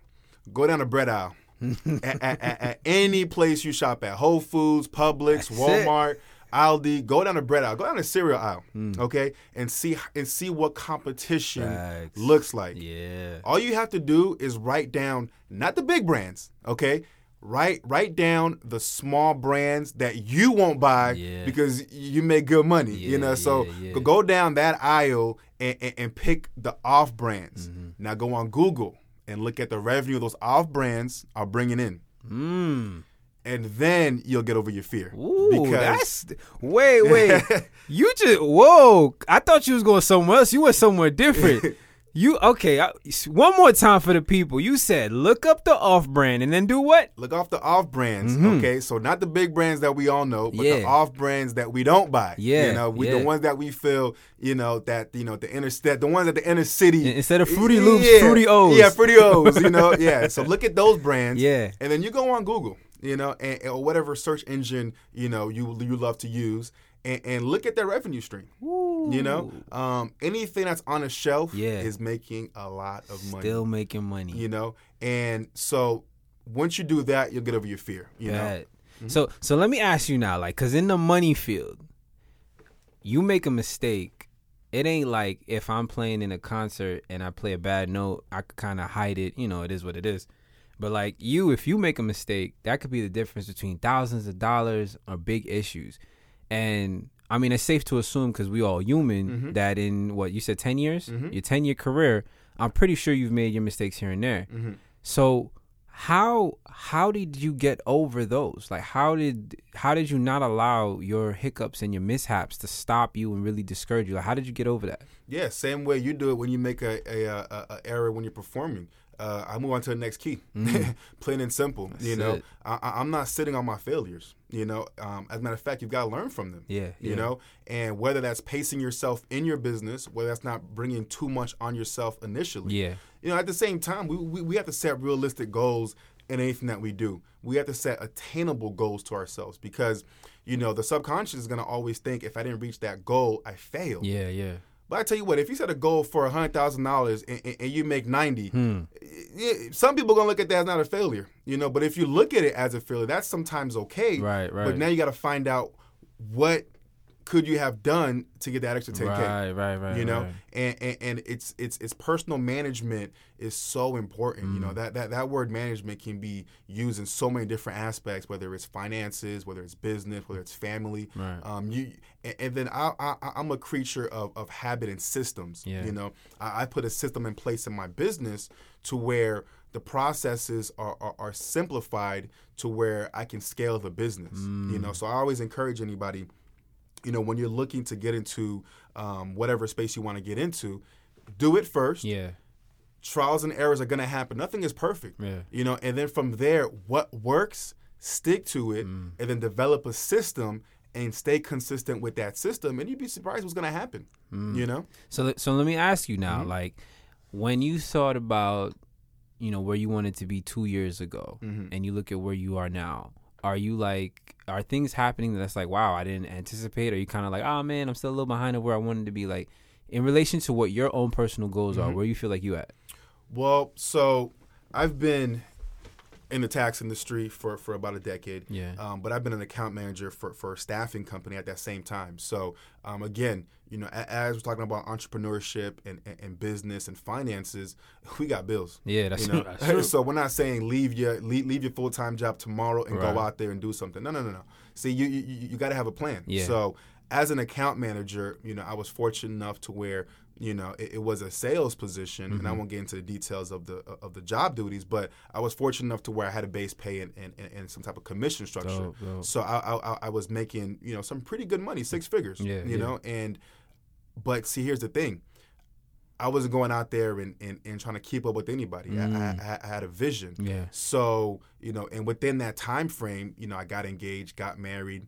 Go down the bread aisle. at, at- at- any place you shop at, Whole Foods, Publix, That's it. Walmart, Aldi, go down the bread aisle, go down the cereal aisle, Hmm. okay, and see and see what competition Facts. looks like. Yeah. All you have to do is write down not the big brands, okay? Write write down the small brands that you won't buy Yeah. because you make good money, you know. So yeah, yeah. go- down that aisle and, and, and pick the off brands. Mm-hmm. Now go on Google and look at the revenue those off brands are bringing in, Mm. and then you'll get over your fear. Ooh, that's wait, wait. you just whoa. I thought you was going somewhere else. You went somewhere different. you okay? I, one more time for the people. You said look up the off brand and then do what? Look off the off brands, okay? So not the big brands that we all know, but the Mm-hmm. Off brands that we don't buy. Yeah, you know, we, yeah. the ones that we feel, you know, that you know the inner that the ones at the inner city Instead of Fruity Loops, Yeah. Fruity O's. Yeah, Fruity O's. You know, yeah. So look at those brands. Yeah. and then you go on Google, you know, and, or whatever search engine you know you you love to use, and, and look at their revenue stream. You know, um, anything that's on a shelf Yeah. is making a lot of money Still making money. you know and so once you do that you'll get over your fear you know Bad. So so let me ask you now, like, cause in the money field, you make a mistake. It ain't like if I'm playing in a concert and I play a bad note, I could kind of hide it. You know, it is what it is. But like you, if you make a mistake, that could be the difference between thousands of dollars or big issues. And I mean, it's safe to assume because we all human mm-hmm. that in what you said, ten years, mm-hmm. your ten year career, I'm pretty sure you've made your mistakes here and there. Mm-hmm. So how how did you get over those? Like how did how did you not allow your hiccups and your mishaps to stop you and really discourage you? Like how did you get over that? yeah same way you do it when you make a, a, a, a error when you're performing uh, i move on to the next key plain and simple you know it. I, I- i'm not sitting on my failures you know um, as a matter of fact you've got to learn from them Yeah, you yeah. know and whether that's pacing yourself in your business whether that's not bringing too much on yourself initially Yeah. you know, at the same time, we, we, we have to set realistic goals in anything that we do. We have to set attainable goals to ourselves because, you know, the subconscious is going to always think if I didn't reach that goal, I failed. Yeah, yeah. But I tell you what, if you set a goal for $100,000 and, and, and you make 90, Hmm. some people are going to look at that as not a failure, you know, but if you look at it as a failure, that's sometimes okay. Right, right. But now you got to find out what could you have done to get that extra 10K Right, right, right. you know right. and, and and it's it's it's personal management is so important you know Mm. that that that word management can be used in so many different aspects whether it's finances whether it's business whether it's family Right. um you and, and then I, I i'm a creature of of habit and systems Yeah. you know I, I put a system in place in my business to where the processes are, are, are simplified to where I can scale the business. You know, so I always encourage anybody you know, when you're looking to get into um, whatever space you want to get into, do it first. Yeah. Trials and errors are going to happen. Nothing is perfect. Yeah. You know, and then from there, what works, stick to it, Mm. and then develop a system and stay consistent with that system, and you'd be surprised what's going to happen. Mm. You know? So so let me ask you Mm-hmm. now, like when you thought about, you know, where you wanted to be two years ago, Mm-hmm. and you look at where you are now, are you like, are things happening that's like, wow, I didn't anticipate? Or are you kind of like, oh man, I'm still a little behind of where I wanted to be? Like, in relation to what your own personal goals Mm-hmm. are, where you feel like you at? Well, so I've been in the tax industry for, for about a decade. Yeah. Um, but I've been an account manager for, for a staffing company at that same time. So um, again, you know, as we're talking about entrepreneurship and, and, and business and finances, we got bills. Yeah, that's, You know, that's true. so we're not saying leave your leave, leave your full time job tomorrow and Right. go out there and do something. No, no, no, no. See, you you, you, you got to have a plan. Yeah. So as an account manager, you know, I was fortunate enough to where you know it, it was a sales position, and I Mm-hmm. won't get into the details of the of the job duties, but I was fortunate enough to where I had a base pay and, and, and- some type of commission structure. Dope, dope. So I, I I- was making you know some pretty good money, six figures. Yeah, you yeah. know, and but see, here's the thing. I wasn't going out there and, and, and trying to keep up with anybody. I, I, I had a vision. Yeah. So you know, and within that time frame, you know, I got engaged, got married,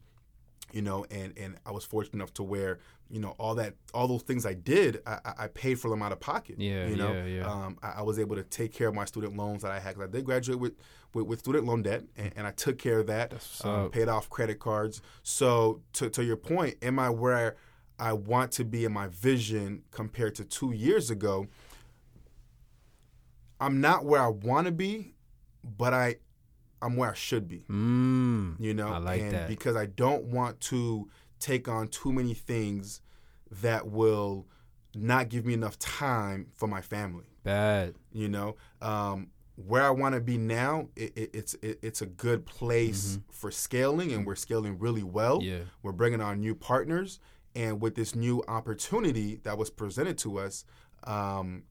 you know, and and I was fortunate enough to where you know all that all those things I did, I, I paid for them out of pocket. Yeah, you know, yeah, yeah. Um, I, I was able to take care of my student loans that I had because I did graduate with, with, with student loan debt, and, and I took care of that. Um, paid off credit cards. So to to your point, am I where I want to be in my vision compared to two years ago? I'm not where I want to be, but I I'm where I should be. Mm, You know, I like and that. because I don't want to take on too many things that will not give me enough time for my family. Bad. You know, um, where I want to be now, it, it, it's it, it's a good place for scaling, and we're scaling really well. Mm-hmm. Yeah. We're bringing on new partners, and with this new opportunity that was presented to us, um,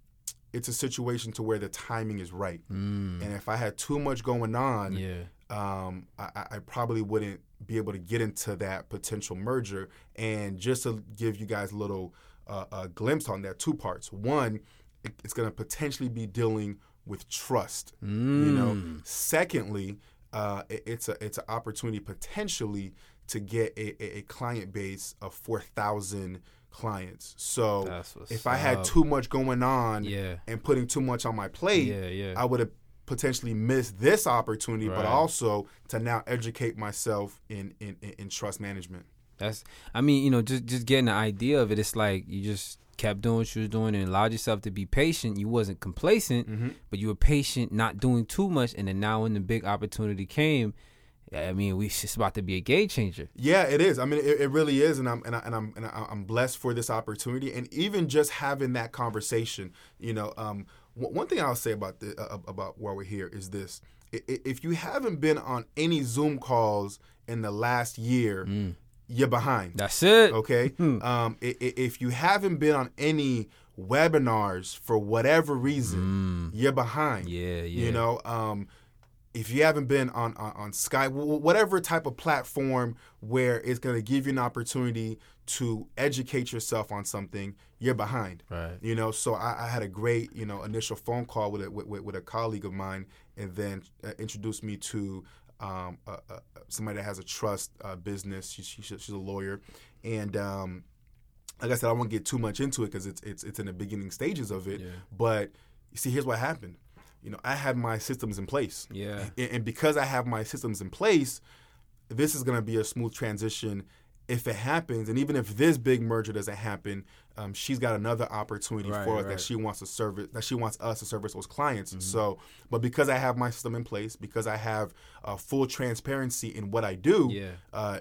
it's a situation to where the timing is right. Mm, And if I had too much going on, yeah. um, I, I- probably wouldn't be able to get into that potential merger. And just to give you guys a little uh, a glimpse on that, two parts. One, it's going to potentially be dealing with trust. You know. Mm. Secondly, uh, it- it's a it's an opportunity potentially to get a, a, a client base of four thousand clients. So if I had up. too much going on Yeah. and putting too much on my plate, Yeah, yeah. I would have potentially missed this opportunity, Right. but also to now educate myself in, in, in, in trust management. That's I mean, you know, just just getting the idea of it, it's like you just kept doing what you was doing and allowed yourself to be patient. You wasn't complacent, Mm-hmm. but you were patient, not doing too much, and then now when the big opportunity came, I mean, we it's about to be a game changer. Yeah, it is. I mean, it, it really is, and I'm and, I, and I'm and I- I'm blessed for this opportunity, and even just having that conversation. You know, um, one one thing I'll say about the uh, about why we're here is this: if you haven't been on any Zoom calls in the last year, you're behind. That's it. Okay. um, i- i- if you haven't been on any webinars for whatever reason, you're behind. Yeah, yeah. You know, um, if you haven't been on on, on Skype, whatever type of platform where it's going to give you an opportunity to educate yourself on something, you're behind. Right. You know, so I, I had a great, you know, initial phone call with a, with, with, a colleague of mine, and then uh, introduced me to um, uh, uh, somebody that has a trust uh, business. She, she, she's a lawyer, and um, like I said, I won't get too much into it because it's it's it's in the beginning stages of it. Yeah. But you see, here's what happened. You know, I had my systems in place. Yeah. And, and because I have my systems in place, this is going to be a smooth transition if it happens. And even if this big merger doesn't happen, um, she's got another opportunity Right, for us right. that she wants to service, that she wants us to service those clients. Mm-hmm. So, but because I have my system in place, because I have uh, full transparency in what I do, Yeah. uh,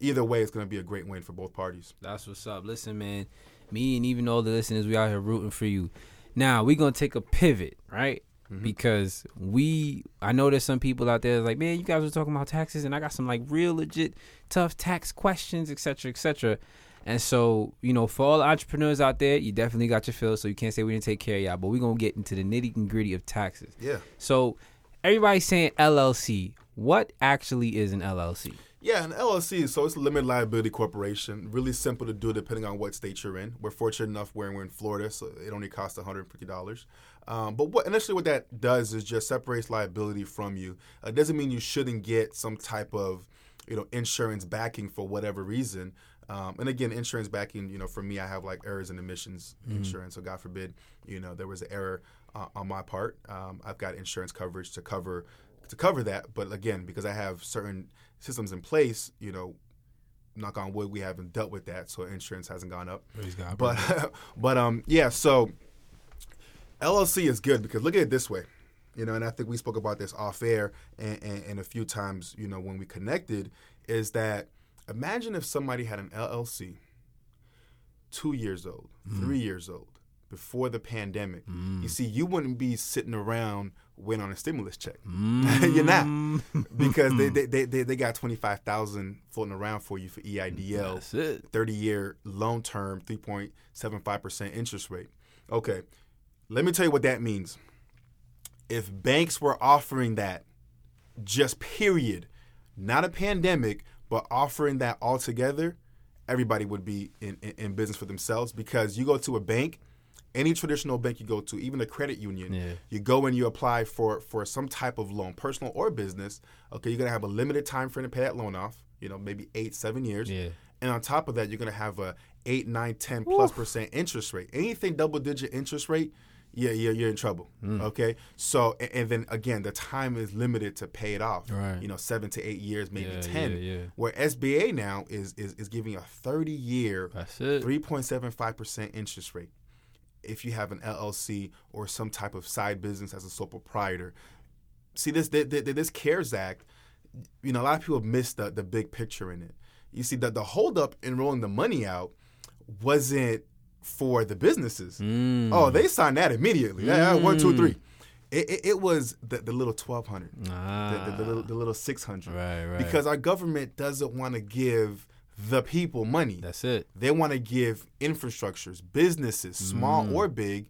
either way, it's going to be a great win for both parties. That's what's up. Listen, man, me and even all the listeners, we out here rooting for you. Now we're gonna take a pivot, right? Mm-hmm. Because we, I know there's some people out there that's like, man, you guys were talking about taxes, and I got some like real legit tough tax questions, et cetera, et cetera. And so, you know, for all the entrepreneurs out there, you definitely got your fill, so you can't say we didn't take care of y'all. But we're gonna get into the nitty and gritty of taxes. Yeah. So everybody's saying LLC. What actually is an LLC? Yeah, an LLC, so it's a limited liability corporation. Really simple to do depending on what state you're in. We're fortunate enough where we're in Florida, so it only costs $150. Um, but what initially what that does is just separates liability from you. Uh, It doesn't mean you shouldn't get some type of you know insurance backing for whatever reason. Um, and again, insurance backing, you know, for me, I have like errors and emissions insurance. So God forbid, you know, there was an error uh, on my part. Um, I've got insurance coverage to cover to cover that. But again, because I have certain systems in place, you know, knock on wood, we haven't dealt with that, so insurance hasn't gone up. But but um yeah, so LLC is good because look at it this way, you know, and I think we spoke about this off air and, and, and a few times, you know, when we connected, is that imagine if somebody had an LLC, two years old, three years old, before the pandemic. You see, you wouldn't be sitting around waiting on a stimulus check. You're not mm. because they they, they, they got twenty five thousand floating around for you for EIDL. 30 year loan term, 3.75% interest rate. Okay, let me tell you what that means. If banks were offering that, just period, not a pandemic, but offering that altogether, everybody would be in, in, in business for themselves because you go to a bank any traditional bank you go to, even a credit union, Yeah. you go and you apply for for some type of loan, personal or business. Okay, you're gonna have a limited time frame to pay that loan off. You know, maybe eight, seven years. Yeah. And on top of that, you're gonna have a eight, nine, ten plus percent interest rate. Anything double digit interest rate, yeah, yeah, you're in trouble. Mm. Okay. So and, and then again, the time is limited to pay it off. Right. You know, seven to eight years, maybe Yeah, ten. yeah, yeah. Where SBA now is is is giving a 30 year, 3.75 percent interest rate. If you have an LLC or some type of side business as a sole proprietor, see this th- th- this CARES Act. You know, a lot of people miss the the big picture in it. You see, that the holdup in rolling the money out wasn't for the businesses. Mm. Oh, they signed that immediately. Yeah, one, two, three. It, it, it was the, the little twelve hundred, Ah. the, the, the little the little six hundred, Right, right. because our government doesn't want to give the people money. That's it. They want to give infrastructures, businesses, small Mm. or big,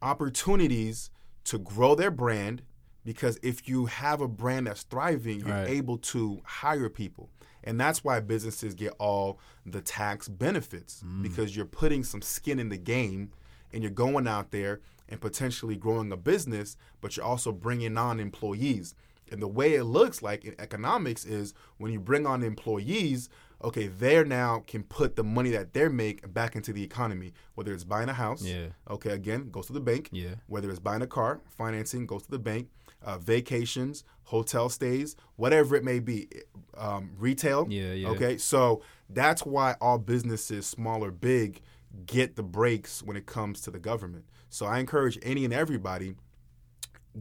opportunities to grow their brand. Because if you have a brand that's thriving, you're Right. able to hire people. And that's why businesses get all the tax benefits Mm. because you're putting some skin in the game and you're going out there and potentially growing a business, but you're also bringing on employees. And the way it looks like in economics is when you bring on employees, okay, they now can put the money that they make back into the economy, whether it's buying a house, Yeah. okay, again, goes to the bank, Yeah. whether it's buying a car, financing goes to the bank, uh, vacations, hotel stays, whatever it may be, um, retail. Yeah, yeah. Okay, so that's why all businesses, small or big, get the breaks when it comes to the government. So I encourage any and everybody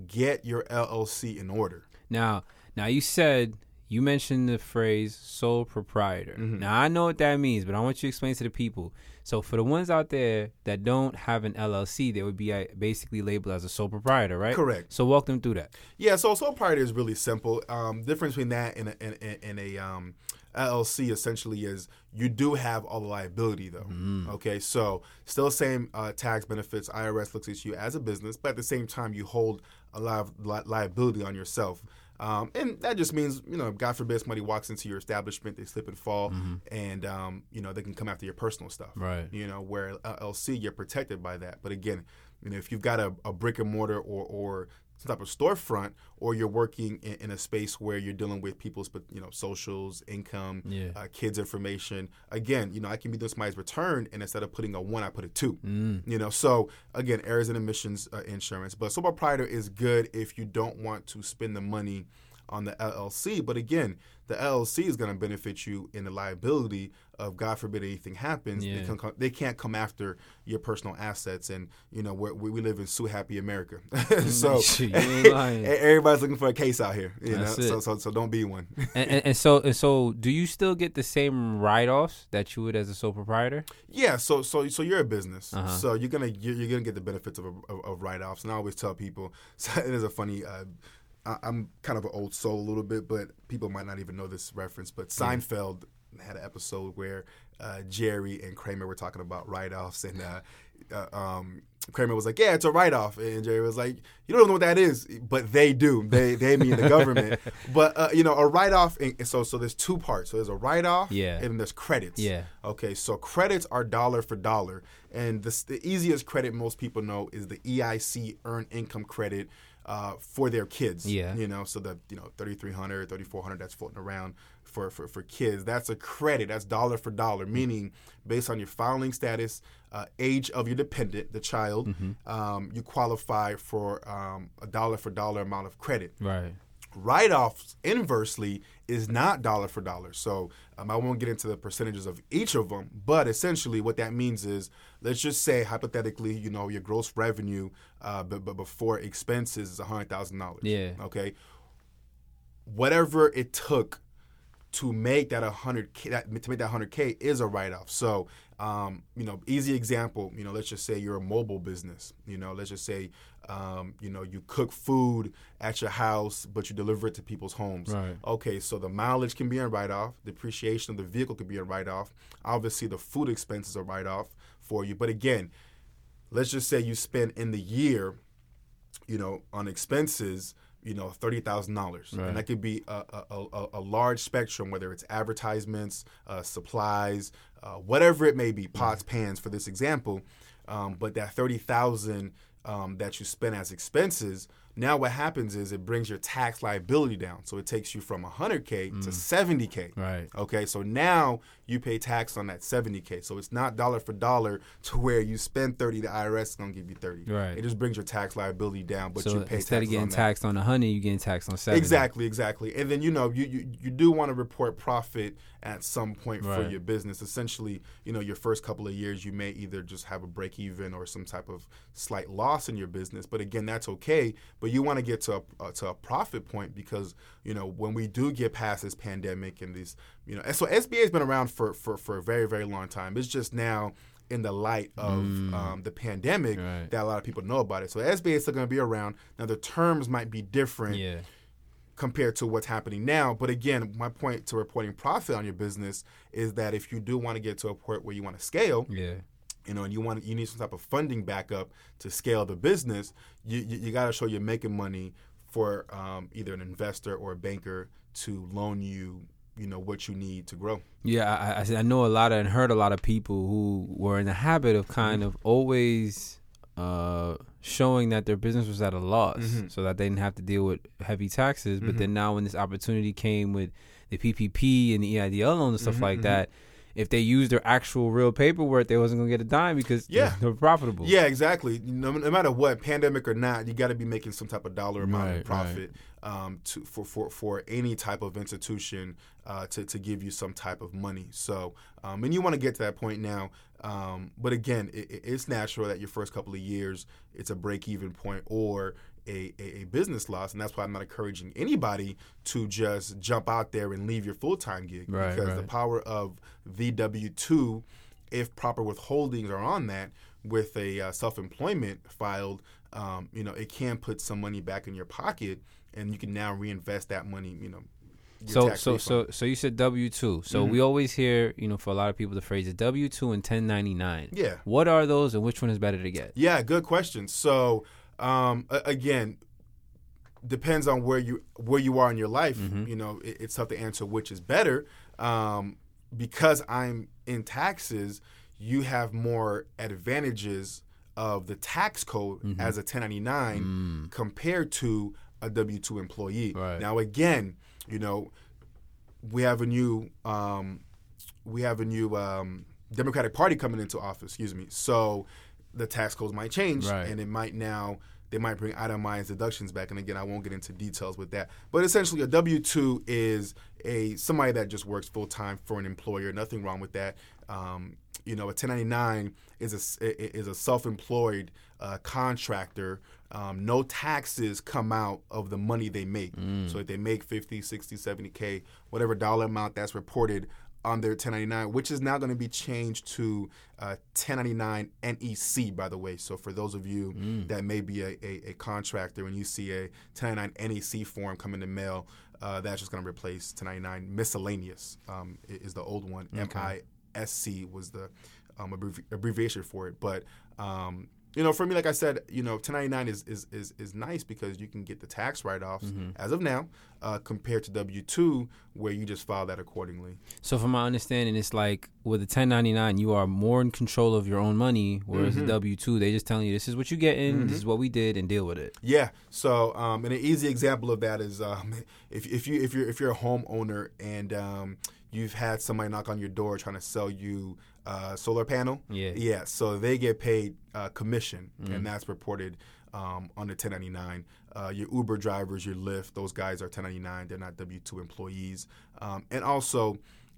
get your LLC in order. Now, now you said you mentioned the phrase sole proprietor. Mm-hmm. Now I know what that means, but I want you to explain to the people. So for the ones out there that don't have an LLC, they would be uh, basically labeled as a sole proprietor, right? Correct. So walk them through that. Yeah, so sole proprietor is really simple. Um, difference between that and a, and, and- a um, LLC essentially is you do have all the liability though. Okay, so still same uh, tax benefits. IRS looks at you as a business, but at the same time you hold a lot of li- liability on yourself. Um, and that just means, you know, God forbid somebody walks into your establishment, they slip and fall, and um, you know they can come after your personal stuff. Right. You know, where LLC you're protected by that. But again, you know, if you've got a, a brick and mortar or or some type of storefront, or you're working in, in a space where you're dealing with people's, you know, socials, income, Yeah. uh, kids' information. Again, you know, I can be doing somebody's return, and instead of putting a one, I put a two. Mm. You know, so again, errors and emissions uh, insurance. But sole proprietor is good if you don't want to spend the money on the LLC. But again, the LLC is going to benefit you in the liability of God forbid anything happens. Yeah. They, can come, they can't come after your personal assets. And you know, we're, we we live in sue happy America, so You ain't lying. everybody's looking for a case out here. You That's know, so, it. so so don't be one. and, and, and so and so do you still get the same write-offs that you would as a sole proprietor? Yeah, so so so you're a business, Uh-huh. so you're gonna you're, you're gonna get the benefits of, of, of write offs. And I always tell people, so it is a funny. Uh, I, I'm kind of an old soul a little bit, but people might not even know this reference. But Seinfeld had an episode where uh, Jerry and Kramer were talking about write offs, and uh, uh, um, Kramer was like, "Yeah, it's a write off," and Jerry was like, "You don't know what that is, but they do. They they mean the government. but uh, you know, a write off. And so so there's two parts. So there's a write off, Yeah. and there's credits. Yeah. Okay, so credits are dollar for dollar, and the, the easiest credit most people know is the EIC Earned Income Credit uh, for their kids. Yeah. you know, so the you know 3300, 3400 that's floating around for, for for kids. That's a credit. That's dollar for dollar, meaning based on your filing status, uh, age of your dependent, the child, um, you qualify for um, a dollar for dollar amount of credit Right. write-offs inversely is not dollar for dollar. So um, i won't get into the percentages of each of them but essentially what that means is let's just say hypothetically you know your gross revenue uh, but, but before expenses is $100000 Yeah. okay? Whatever it took to make that 100k that to make that 100k is a write-off. So um, you know easy example you know let's just say you're a mobile business you know let's just say um, you know you cook food at your house but you deliver it to people's homes. Right. okay so the mileage can be a write-off depreciation of the vehicle could be a write-off. Obviously the food expenses are write-off for you. But again let's just say you spend in the year you know, on expenses, you know, thirty thousand dollars, and that could be a, a, a, a large spectrum, whether it's advertisements, uh, supplies, uh, whatever it may be, pots, pans. For this example, Um, but that thirty thousand um, that you spend as expenses, now what happens is it brings your tax liability down. So it takes you from 100k to 70k. Right. Okay, so now you pay tax on that 70k. So it's not dollar for dollar to where you spend 30, the IRS is gonna give you 30. Right. It just brings your tax liability down, but so you pay tax instead of getting on taxed on a hundred, you getting taxed on seventy. Exactly, exactly. And then you know you you, you do want to report profit at some point for your business. Essentially, you know your first couple of years you may either just have a break even or some type of slight loss in your business. But again, that's okay. But you want to get to a uh, to a profit point because you know when we do get past this pandemic and these you know and so SBA has been around for for for a very very long time. It's just now. In the light of um, the pandemic, Right. that a lot of people know about it. So SBA is still going to be around. Now the terms might be different Yeah. Compared to what's happening now. But again, my point to reporting profit on your business is that if you do want to get to a point where you want to scale, Yeah. you know, and you want you need some type of funding backup to scale the business, you you, you got to show you're making money for um, either an investor or a banker to loan you, you know, what you need to grow. Yeah, I, I, I know a lot of and heard a lot of people who were in the habit of kind of always uh, showing that their business was at a loss, Mhm. so that they didn't have to deal with heavy taxes. But Mhm. then now, when this opportunity came with the PPP and the EIDL loans and stuff Mhm, like mhm. that, if they used their actual real paperwork, they wasn't gonna get a dime because Yeah. they're profitable. Yeah, exactly. No, no matter what, pandemic or not, you got to be making some type of dollar amount Right, of profit um, to for, for for any type of institution uh, to to give you some type of money. So, um, and you want to get to that point now. Um, but again, it, it- it's natural that your first couple of years it's a break even point or a, a, a business loss, and that's why I'm not encouraging anybody to just jump out there and leave your full time gig Right, because the power of the W two if proper withholdings are on that with a uh, self-employment filed, um, you know, it can put some money back in your pocket, and you can now reinvest that money. You know, So so refund. so so you said W two. So Mhm. we always hear, you know, for a lot of people, the phrase W two and ten ninety nine. yeah, What are those, and which one is better to get? yeah, good question. So um, again, depends on where you where you are in your life. Mhm. You know, it, it's tough to answer which is better. Um, because I'm in taxes, you have more advantages of the tax code Mhm. as a 1099 Mm. compared to a W two employee. Right. Now, again, you know, we have a new um, we have a new um, Democratic Party coming into office. Excuse me. So the tax codes might change, Right. and it might now they might bring itemized deductions back. And again, I won't get into details with that. But essentially, a W two is a somebody that just works full time for an employer. Nothing wrong with that. Um, you know, a 1099 is a is a self employed uh, contractor. Um, no taxes come out of the money they make. So if they make 50, 60, 70K, whatever dollar amount that's reported on their 1099, which is now going to be changed to uh, 1099 NEC, by the way. So for those of you that may be a, a, a contractor and you see a 1099 NEC form come in the mail, uh, that's just going to replace 1099 miscellaneous um, is the old one. MISC was the um, abbrevi- abbreviation for it. But um, you know, for me, like I said, you know, 1099 is is is, is nice because you can get the tax write offs as of now, uh, compared to W two where you just file that accordingly. So from my understanding, it's like with the 1099, you are more in control of your own money, whereas Mm-hmm. the W two, they just telling you this is what you get in, this is what we did, and deal with it. Yeah. So, um, and an easy example of that is um, if, if you if you're if you're a homeowner and um, you've had somebody knock on your door trying to sell you a solar panel. Yeah. Yeah. So they get paid uh, commission, and that's reported um, on the 1099. Uh, your Uber drivers, your Lyft, those guys are 1099. They're not W two employees. Um, and also,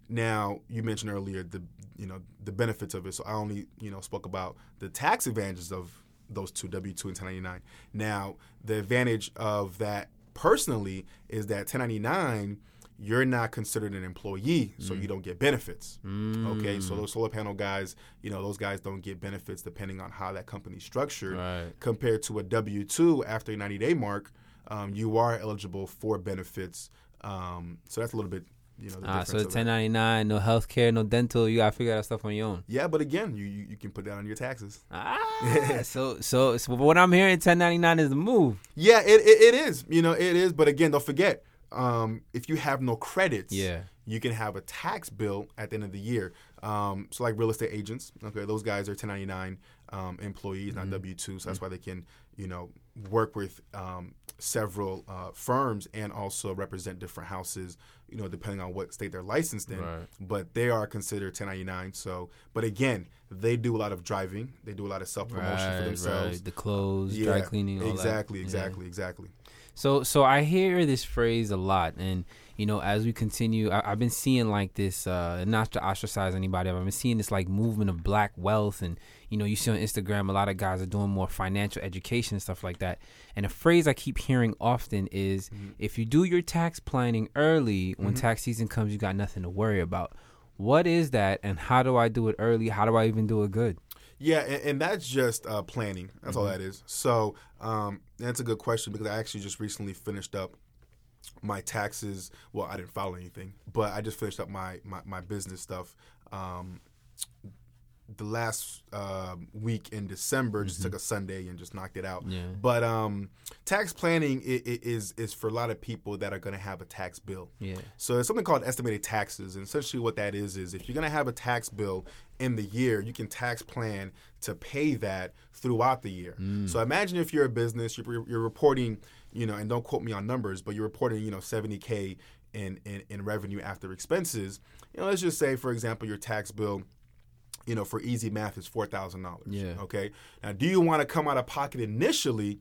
now you mentioned earlier the you know the benefits of it. So I only you know spoke about the tax advantages of those two W two and 1099. Now the advantage of that personally is that 1099 you're not considered an employee, so you don't get benefits. Okay, so those solar panel guys, you know, those guys don't get benefits depending on how that company's structured. Right. Compared to a W two after a 90 day mark, um, you are eligible for benefits. Um, so that's a little bit, you know, the Ah, so the of 1099, no health care, no dental. You gotta figure out stuff on your own. Yeah, but again, you, you you can put that on your taxes. Ah, so so so what I'm hearing, 1099 is the move. Yeah, it, it, it is. You know, it is. But again, don't forget, um, if you have no credits, Yeah. you can have a tax bill at the end of the year. Um, so like real estate agents, okay, those guys are 1099. um, employees, not W two. So that's why they can, you know, work with um, several uh, firms and also represent different houses, you know, depending on what state they're licensed in. Right. But they are considered 1099. So, but again, they do a lot of driving. They do a lot of self promotion for themselves. right. The clothes, dry cleaning, all that. exactly, Yeah. exactly, exactly. So so I hear this phrase a lot, and you know, as we continue, I, I've been seeing like this, uh, not to ostracize anybody, but I've been seeing this like movement of black wealth, and you know, you see on Instagram a lot of guys are doing more financial education and stuff like that. And a phrase I keep hearing often is, if you do your tax planning early, when tax season comes, you got nothing to worry about. What is that, and how do I do it early? How do I even do it good? Yeah, and, and that's just uh, planning. That's Mm-hmm. all that is. So um, that's a good question because I actually just recently finished up my taxes. Well, I didn't file anything, but I just finished up my my, my business stuff. Um, the last uh, week in December, just took a Sunday and just knocked it out. Mm-hmm. Yeah. But um, tax planning is is for a lot of people that are going to have a tax bill. Yeah. So there's something called estimated taxes, and essentially what that is is if you're going to have a tax bill in the year, you can tax plan to pay that throughout the year. So imagine if you're a business, you're, you're reporting, you know, and don't quote me on numbers, but you're reporting, you know, 70k in, in in revenue after expenses. You know, let's just say, for example, your tax bill you know, for easy math is four thousand dollars. Yeah. Okay. Now, do you want to come out of pocket initially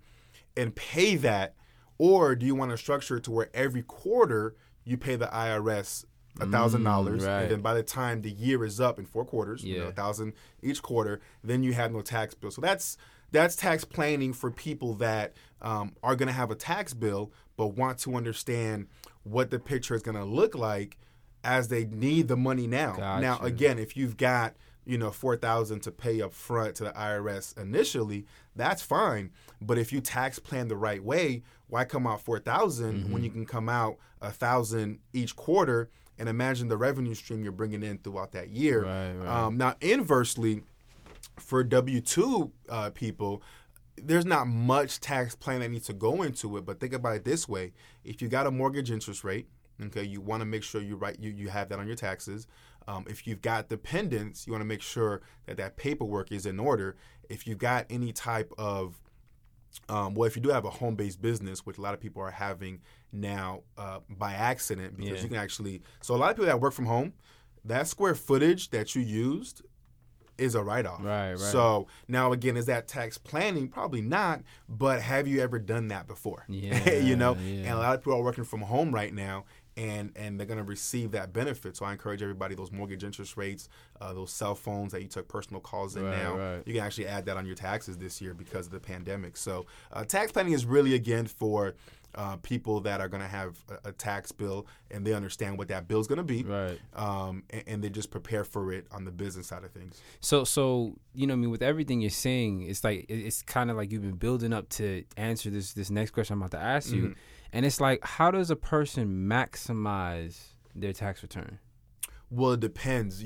and pay that, or do you want to structure it to where every quarter you pay the IRS a thousand dollars, and then by the time the year is up in four quarters, you know, a thousand each quarter, then you have no tax bill. So that's that's tax planning for people that um, are going to have a tax bill but want to understand what the picture is going to look like as they need the money now. Now, again, if you've got you know four thousand to pay up front to the IRS initially, that's fine. But if you tax plan the right way, why come out 4000 Mm-hmm. when you can come out a thousand each quarter? And imagine the revenue stream you're bringing in throughout that year. Right, right. Um, now, inversely, for W two uh, people, there's not much tax plan that needs to go into it. But think about it this way: if you got a mortgage interest rate, okay, you want to make sure you write you you have that on your taxes. Um, if you've got dependents, you want to make sure that that paperwork is in order. If you've got any type of um, well, if you do have a home-based business, which a lot of people are having now uh, by accident, because Yeah. you can actually. So a lot of people that work from home, that square footage that you used is a write-off. Right, right. So now again, is that tax planning? Probably not. But have you ever done that before? Yeah, you know, yeah. and a lot of people are working from home right now. And, and they're going to receive that benefit. So I encourage everybody those mortgage interest rates, uh, those cell phones that you took personal calls in Right, now, right. you can actually add that on your taxes this year because of the pandemic. So uh, tax planning is really again for uh, people that are going to have a, a tax bill and they understand what that bill is going to be, Right. um, and, and they just prepare for it on the business side of things. So, so you know, I mean, with everything you're saying, it's like it's kind of like you've been building up to answer this this next question I'm about to ask you, and it's like, how does a person maximize their tax return? Well, it depends.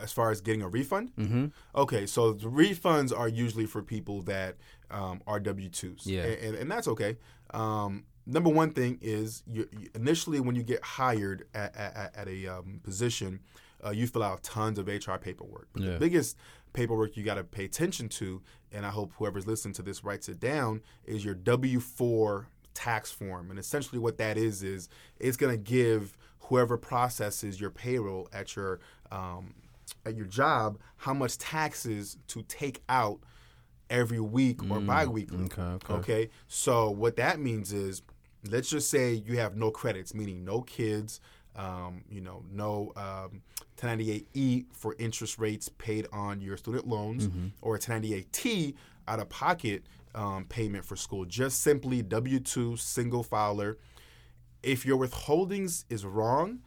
As far as getting a refund, Mm-hmm. Okay, so the refunds are usually for people that um, are W twos, Yeah. and, and, and that's okay. Um, number one thing is you, you, initially when you get hired at, at, at a um, position, uh, you fill out tons of HR paperwork. But Yeah. the biggest paperwork you got to pay attention to, and I hope whoever's listening to this writes it down, is your W four tax form. And essentially, what that is is it's going to give whoever processes your payroll at your um, at your job how much taxes to take out every week or bi-weekly. okay, okay. Okay. So what that means is, let's just say you have no credits, meaning no kids, um, you know, no um, 1098E for interest rates paid on your student loans, or 1098T out of pocket um, payment for school. Just simply W two single filer. If your withholdings is wrong,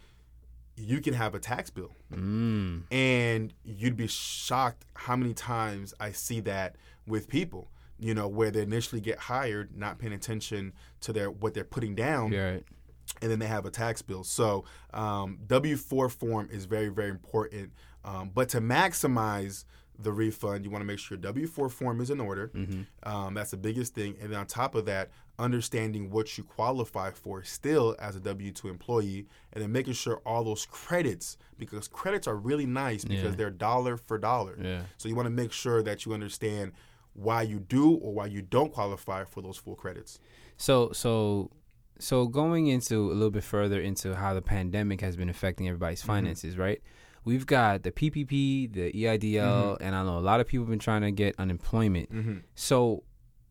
you can have a tax bill. Mm. And you'd be shocked how many times I see that with people, you know, where they initially get hired, not paying attention to their what they're putting down, Yeah. Right. and then they have a tax bill. So um, W four form is very very important. Um, but to maximize the refund, you want to make sure your W four form is in order. Um, that's the biggest thing. And then on top of that, understanding what you qualify for still as a W 2 employee, and then making sure all those credits, because credits are really nice because Yeah. they're dollar for dollar. Yeah. So you want to make sure that you understand why you do or why you don't qualify for those full credits. So so so going into a little bit further into how the pandemic has been affecting everybody's finances, right? We've got the PPP, the EIDL, and I know a lot of people have been trying to get unemployment. Mm-hmm. So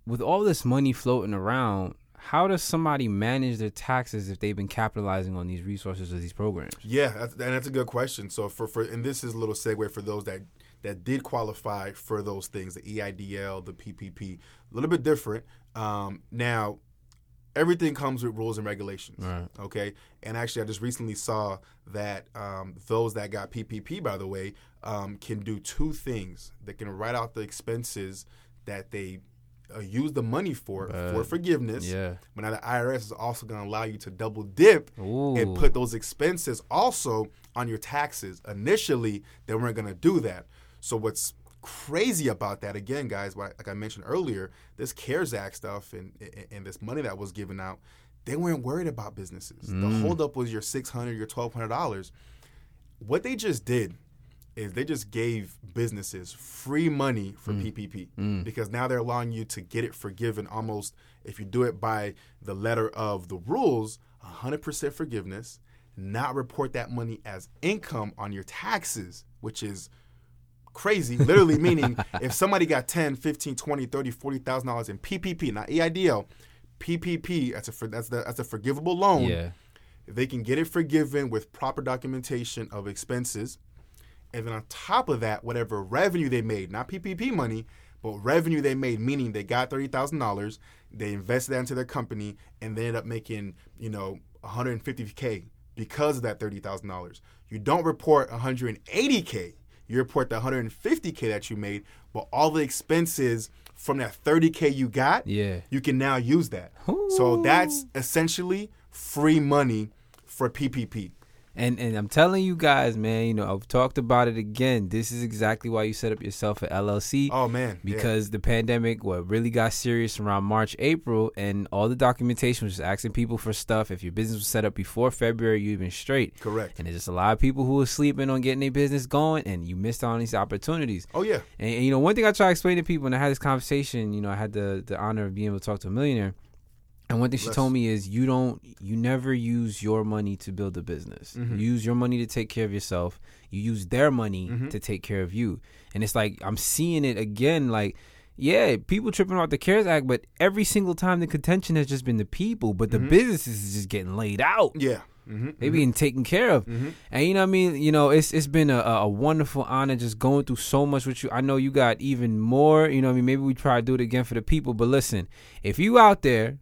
with all this money floating around, how does somebody manage their taxes if they've been capitalizing on these resources or these programs? Yeah, that's, and that's a good question. So for, for and this is a little segue for those that that did qualify for those things, the EIDL, the PPP, a little bit different. Um, now, everything comes with rules and regulations. Right. Okay, and actually, I just recently saw that um, those that got PPP, by the way, um, can do two things. They can write out the expenses that they uh, use the money for for forgiveness. Yeah. But now the IRS is also going to allow you to double dip Ooh. and put those expenses also on your taxes. Initially, they weren't going to do that. So what's crazy about that again, guys? Like like I mentioned earlier, this CARES Act stuff and and- and this money that was given out, they weren't worried about businesses. The mm. holdup was your six hundred, your twelve hundred dollars. What they just did is they just gave businesses free money for mm. PPP mm. because now they're allowing you to get it forgiven almost if you do it by the letter of the rules, 100% forgiveness, not report that money as income on your taxes, which is crazy literally meaning if somebody got 10 15 20 30 40,000 dollars in PPP not EIDL PPP that's a that's the, that's a forgivable loan Yeah. they can get it forgiven with proper documentation of expenses. And then on top of that, whatever revenue they made, not PPP money, but revenue they made, meaning they got $30,000, they invested that into their company, and they ended up making, you know, 150K because of that $30,000. You don't report 180K. You report the 150K that you made, but all the expenses from that 30K you got, Yeah. you can now use that. So that's essentially free money for PPP. And and I'm telling you guys, man, you know, I've talked about it again. This is exactly why you set up yourself at LLC. Oh man, yeah. because the pandemic what really got serious around March, April, and all the documentation was just asking people for stuff. If your business was set up before February, you've been straight. correct. And there's just a lot of people who were sleeping on getting their business going, and you missed out on these opportunities. Oh yeah, And, and, you know, one thing I try to explain to people, and I had this conversation. You know, I had the the honor of being able to talk to a millionaire, and one thing she told me is, you don't, you never use your money to build a business. Mm-hmm. You use your money to take care of yourself. You use their money Mm-hmm. to take care of you. And it's like I'm seeing it again, like. Yeah, people tripping about the CARES Act, but every single time the contention has just been the people, but the Mm-hmm. businesses is just getting laid out yeah. Mm-hmm. they being taken care of. And you know what I mean? You know, it's it's been a, a wonderful honor just going through so much with you. I know you got even more, you know what I mean? Maybe we try to do it again for the people. But listen, if you out there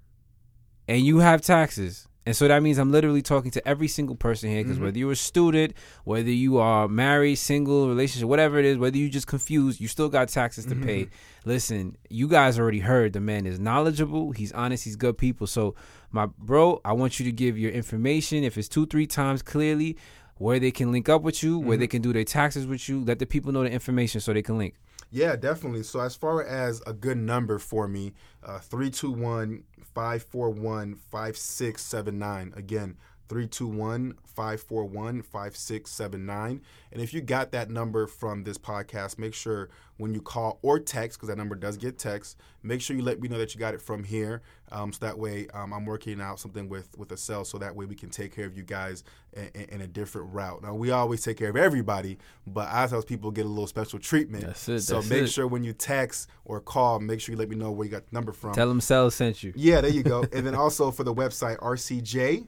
and you have taxes, and so that means I'm literally talking to every single person here because mm-hmm. whether you're a student, whether you are married, single, relationship, whatever it is, whether you just confused, you still got taxes to pay. Mm-hmm. Listen, you guys already heard the man is knowledgeable, he's honest, he's good people. So, my bro, I want you to give your information if it's two, three times clearly where they can link up with you, where they mm-hmm. can do their taxes with you. Let the people know the information so they can link. Yeah, definitely. So as far as a good number for me, uh, 321 541 5679. Again, 321 541 5679. And if you got that number from this podcast, make sure when you call or text, because that number does get text, make sure you let me know that you got it from here. Um, so that way um, I'm working out something with, with a Selz so that way we can take care of you guys in, in a different route. Now, we always take care of everybody, but I those people get a little special treatment. That's it, So that's make it. sure when you text or call, make sure you let me know where you got the number from. Tell them Selz sent you. Yeah, there you go. and then also for the website, RCJ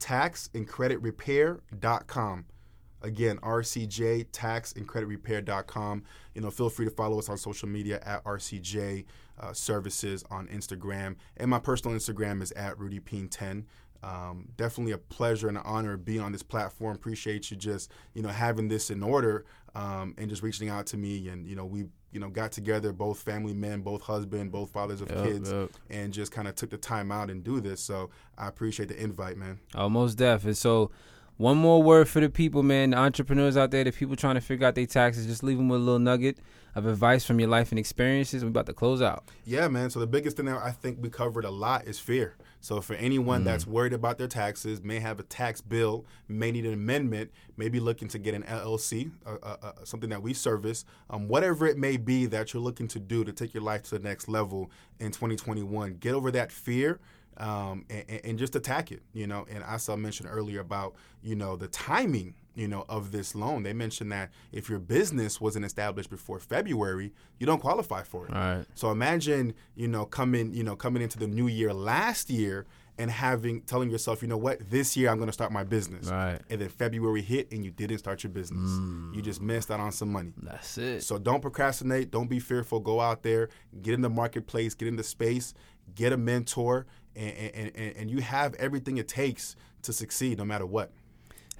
Tax and Credit Repair.com. Again, RCJ Tax and Credit Repair.com. You know, feel free to follow us on social media at RCJ uh, Services on Instagram. And my personal Instagram is at RudyPean10. Um, definitely a pleasure and an honor to be on this platform. Appreciate you just, you know, having this in order um, and just reaching out to me. And, you know, we, you know, got together, both family men, both husband, both fathers of Yup, kids yup. and just kind of took the time out and do this. So I appreciate the invite, man. Almost deaf. And so one more word for the people, man. The entrepreneurs out there, the people trying to figure out their taxes, just leave them with a little nugget of advice from your life and experiences. We're about to close out. Yeah, man. So the biggest thing that I think we covered a lot is fear. So for anyone mm. that's worried about their taxes, may have a tax bill, may need an amendment, maybe looking to get an LLC, uh, uh, uh, something that we service, um, whatever it may be that you're looking to do to take your life to the next level in 2021, get over that fear um, and, and, just attack it. You know, and as I mentioned earlier about you know the timing. You know of this loan, they mentioned that if your business wasn't established before February, you don't qualify for it. Right. So imagine you know coming you know coming into the new year last year and having telling yourself, you know what, this year I'm going to start my business. Right. And then February hit and you didn't start your business. Mm. You just missed out on some money. That's it. So don't procrastinate. Don't be fearful. Go out there, get in the marketplace, get in the space, get a mentor, and, and, and you have everything it takes to succeed no matter what.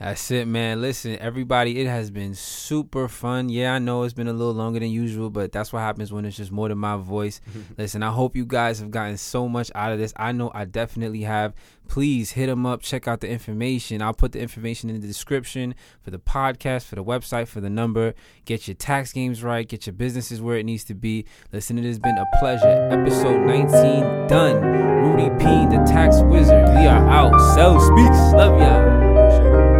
That's it, man. Listen, everybody, it has been super fun. Yeah, I know it's been a little longer than usual, but that's what happens when it's just more than my voice. Listen, I hope you guys have gotten so much out of this. I know I definitely have. Please hit them up, check out the information. I'll put the information in the description for the podcast, for the website, for the number. Get your tax games right, get your businesses where it needs to be. Listen, it has been a pleasure. Episode 19 done. Rudy Pean, the tax wizard. We are out. Selz speaks. Love y'all.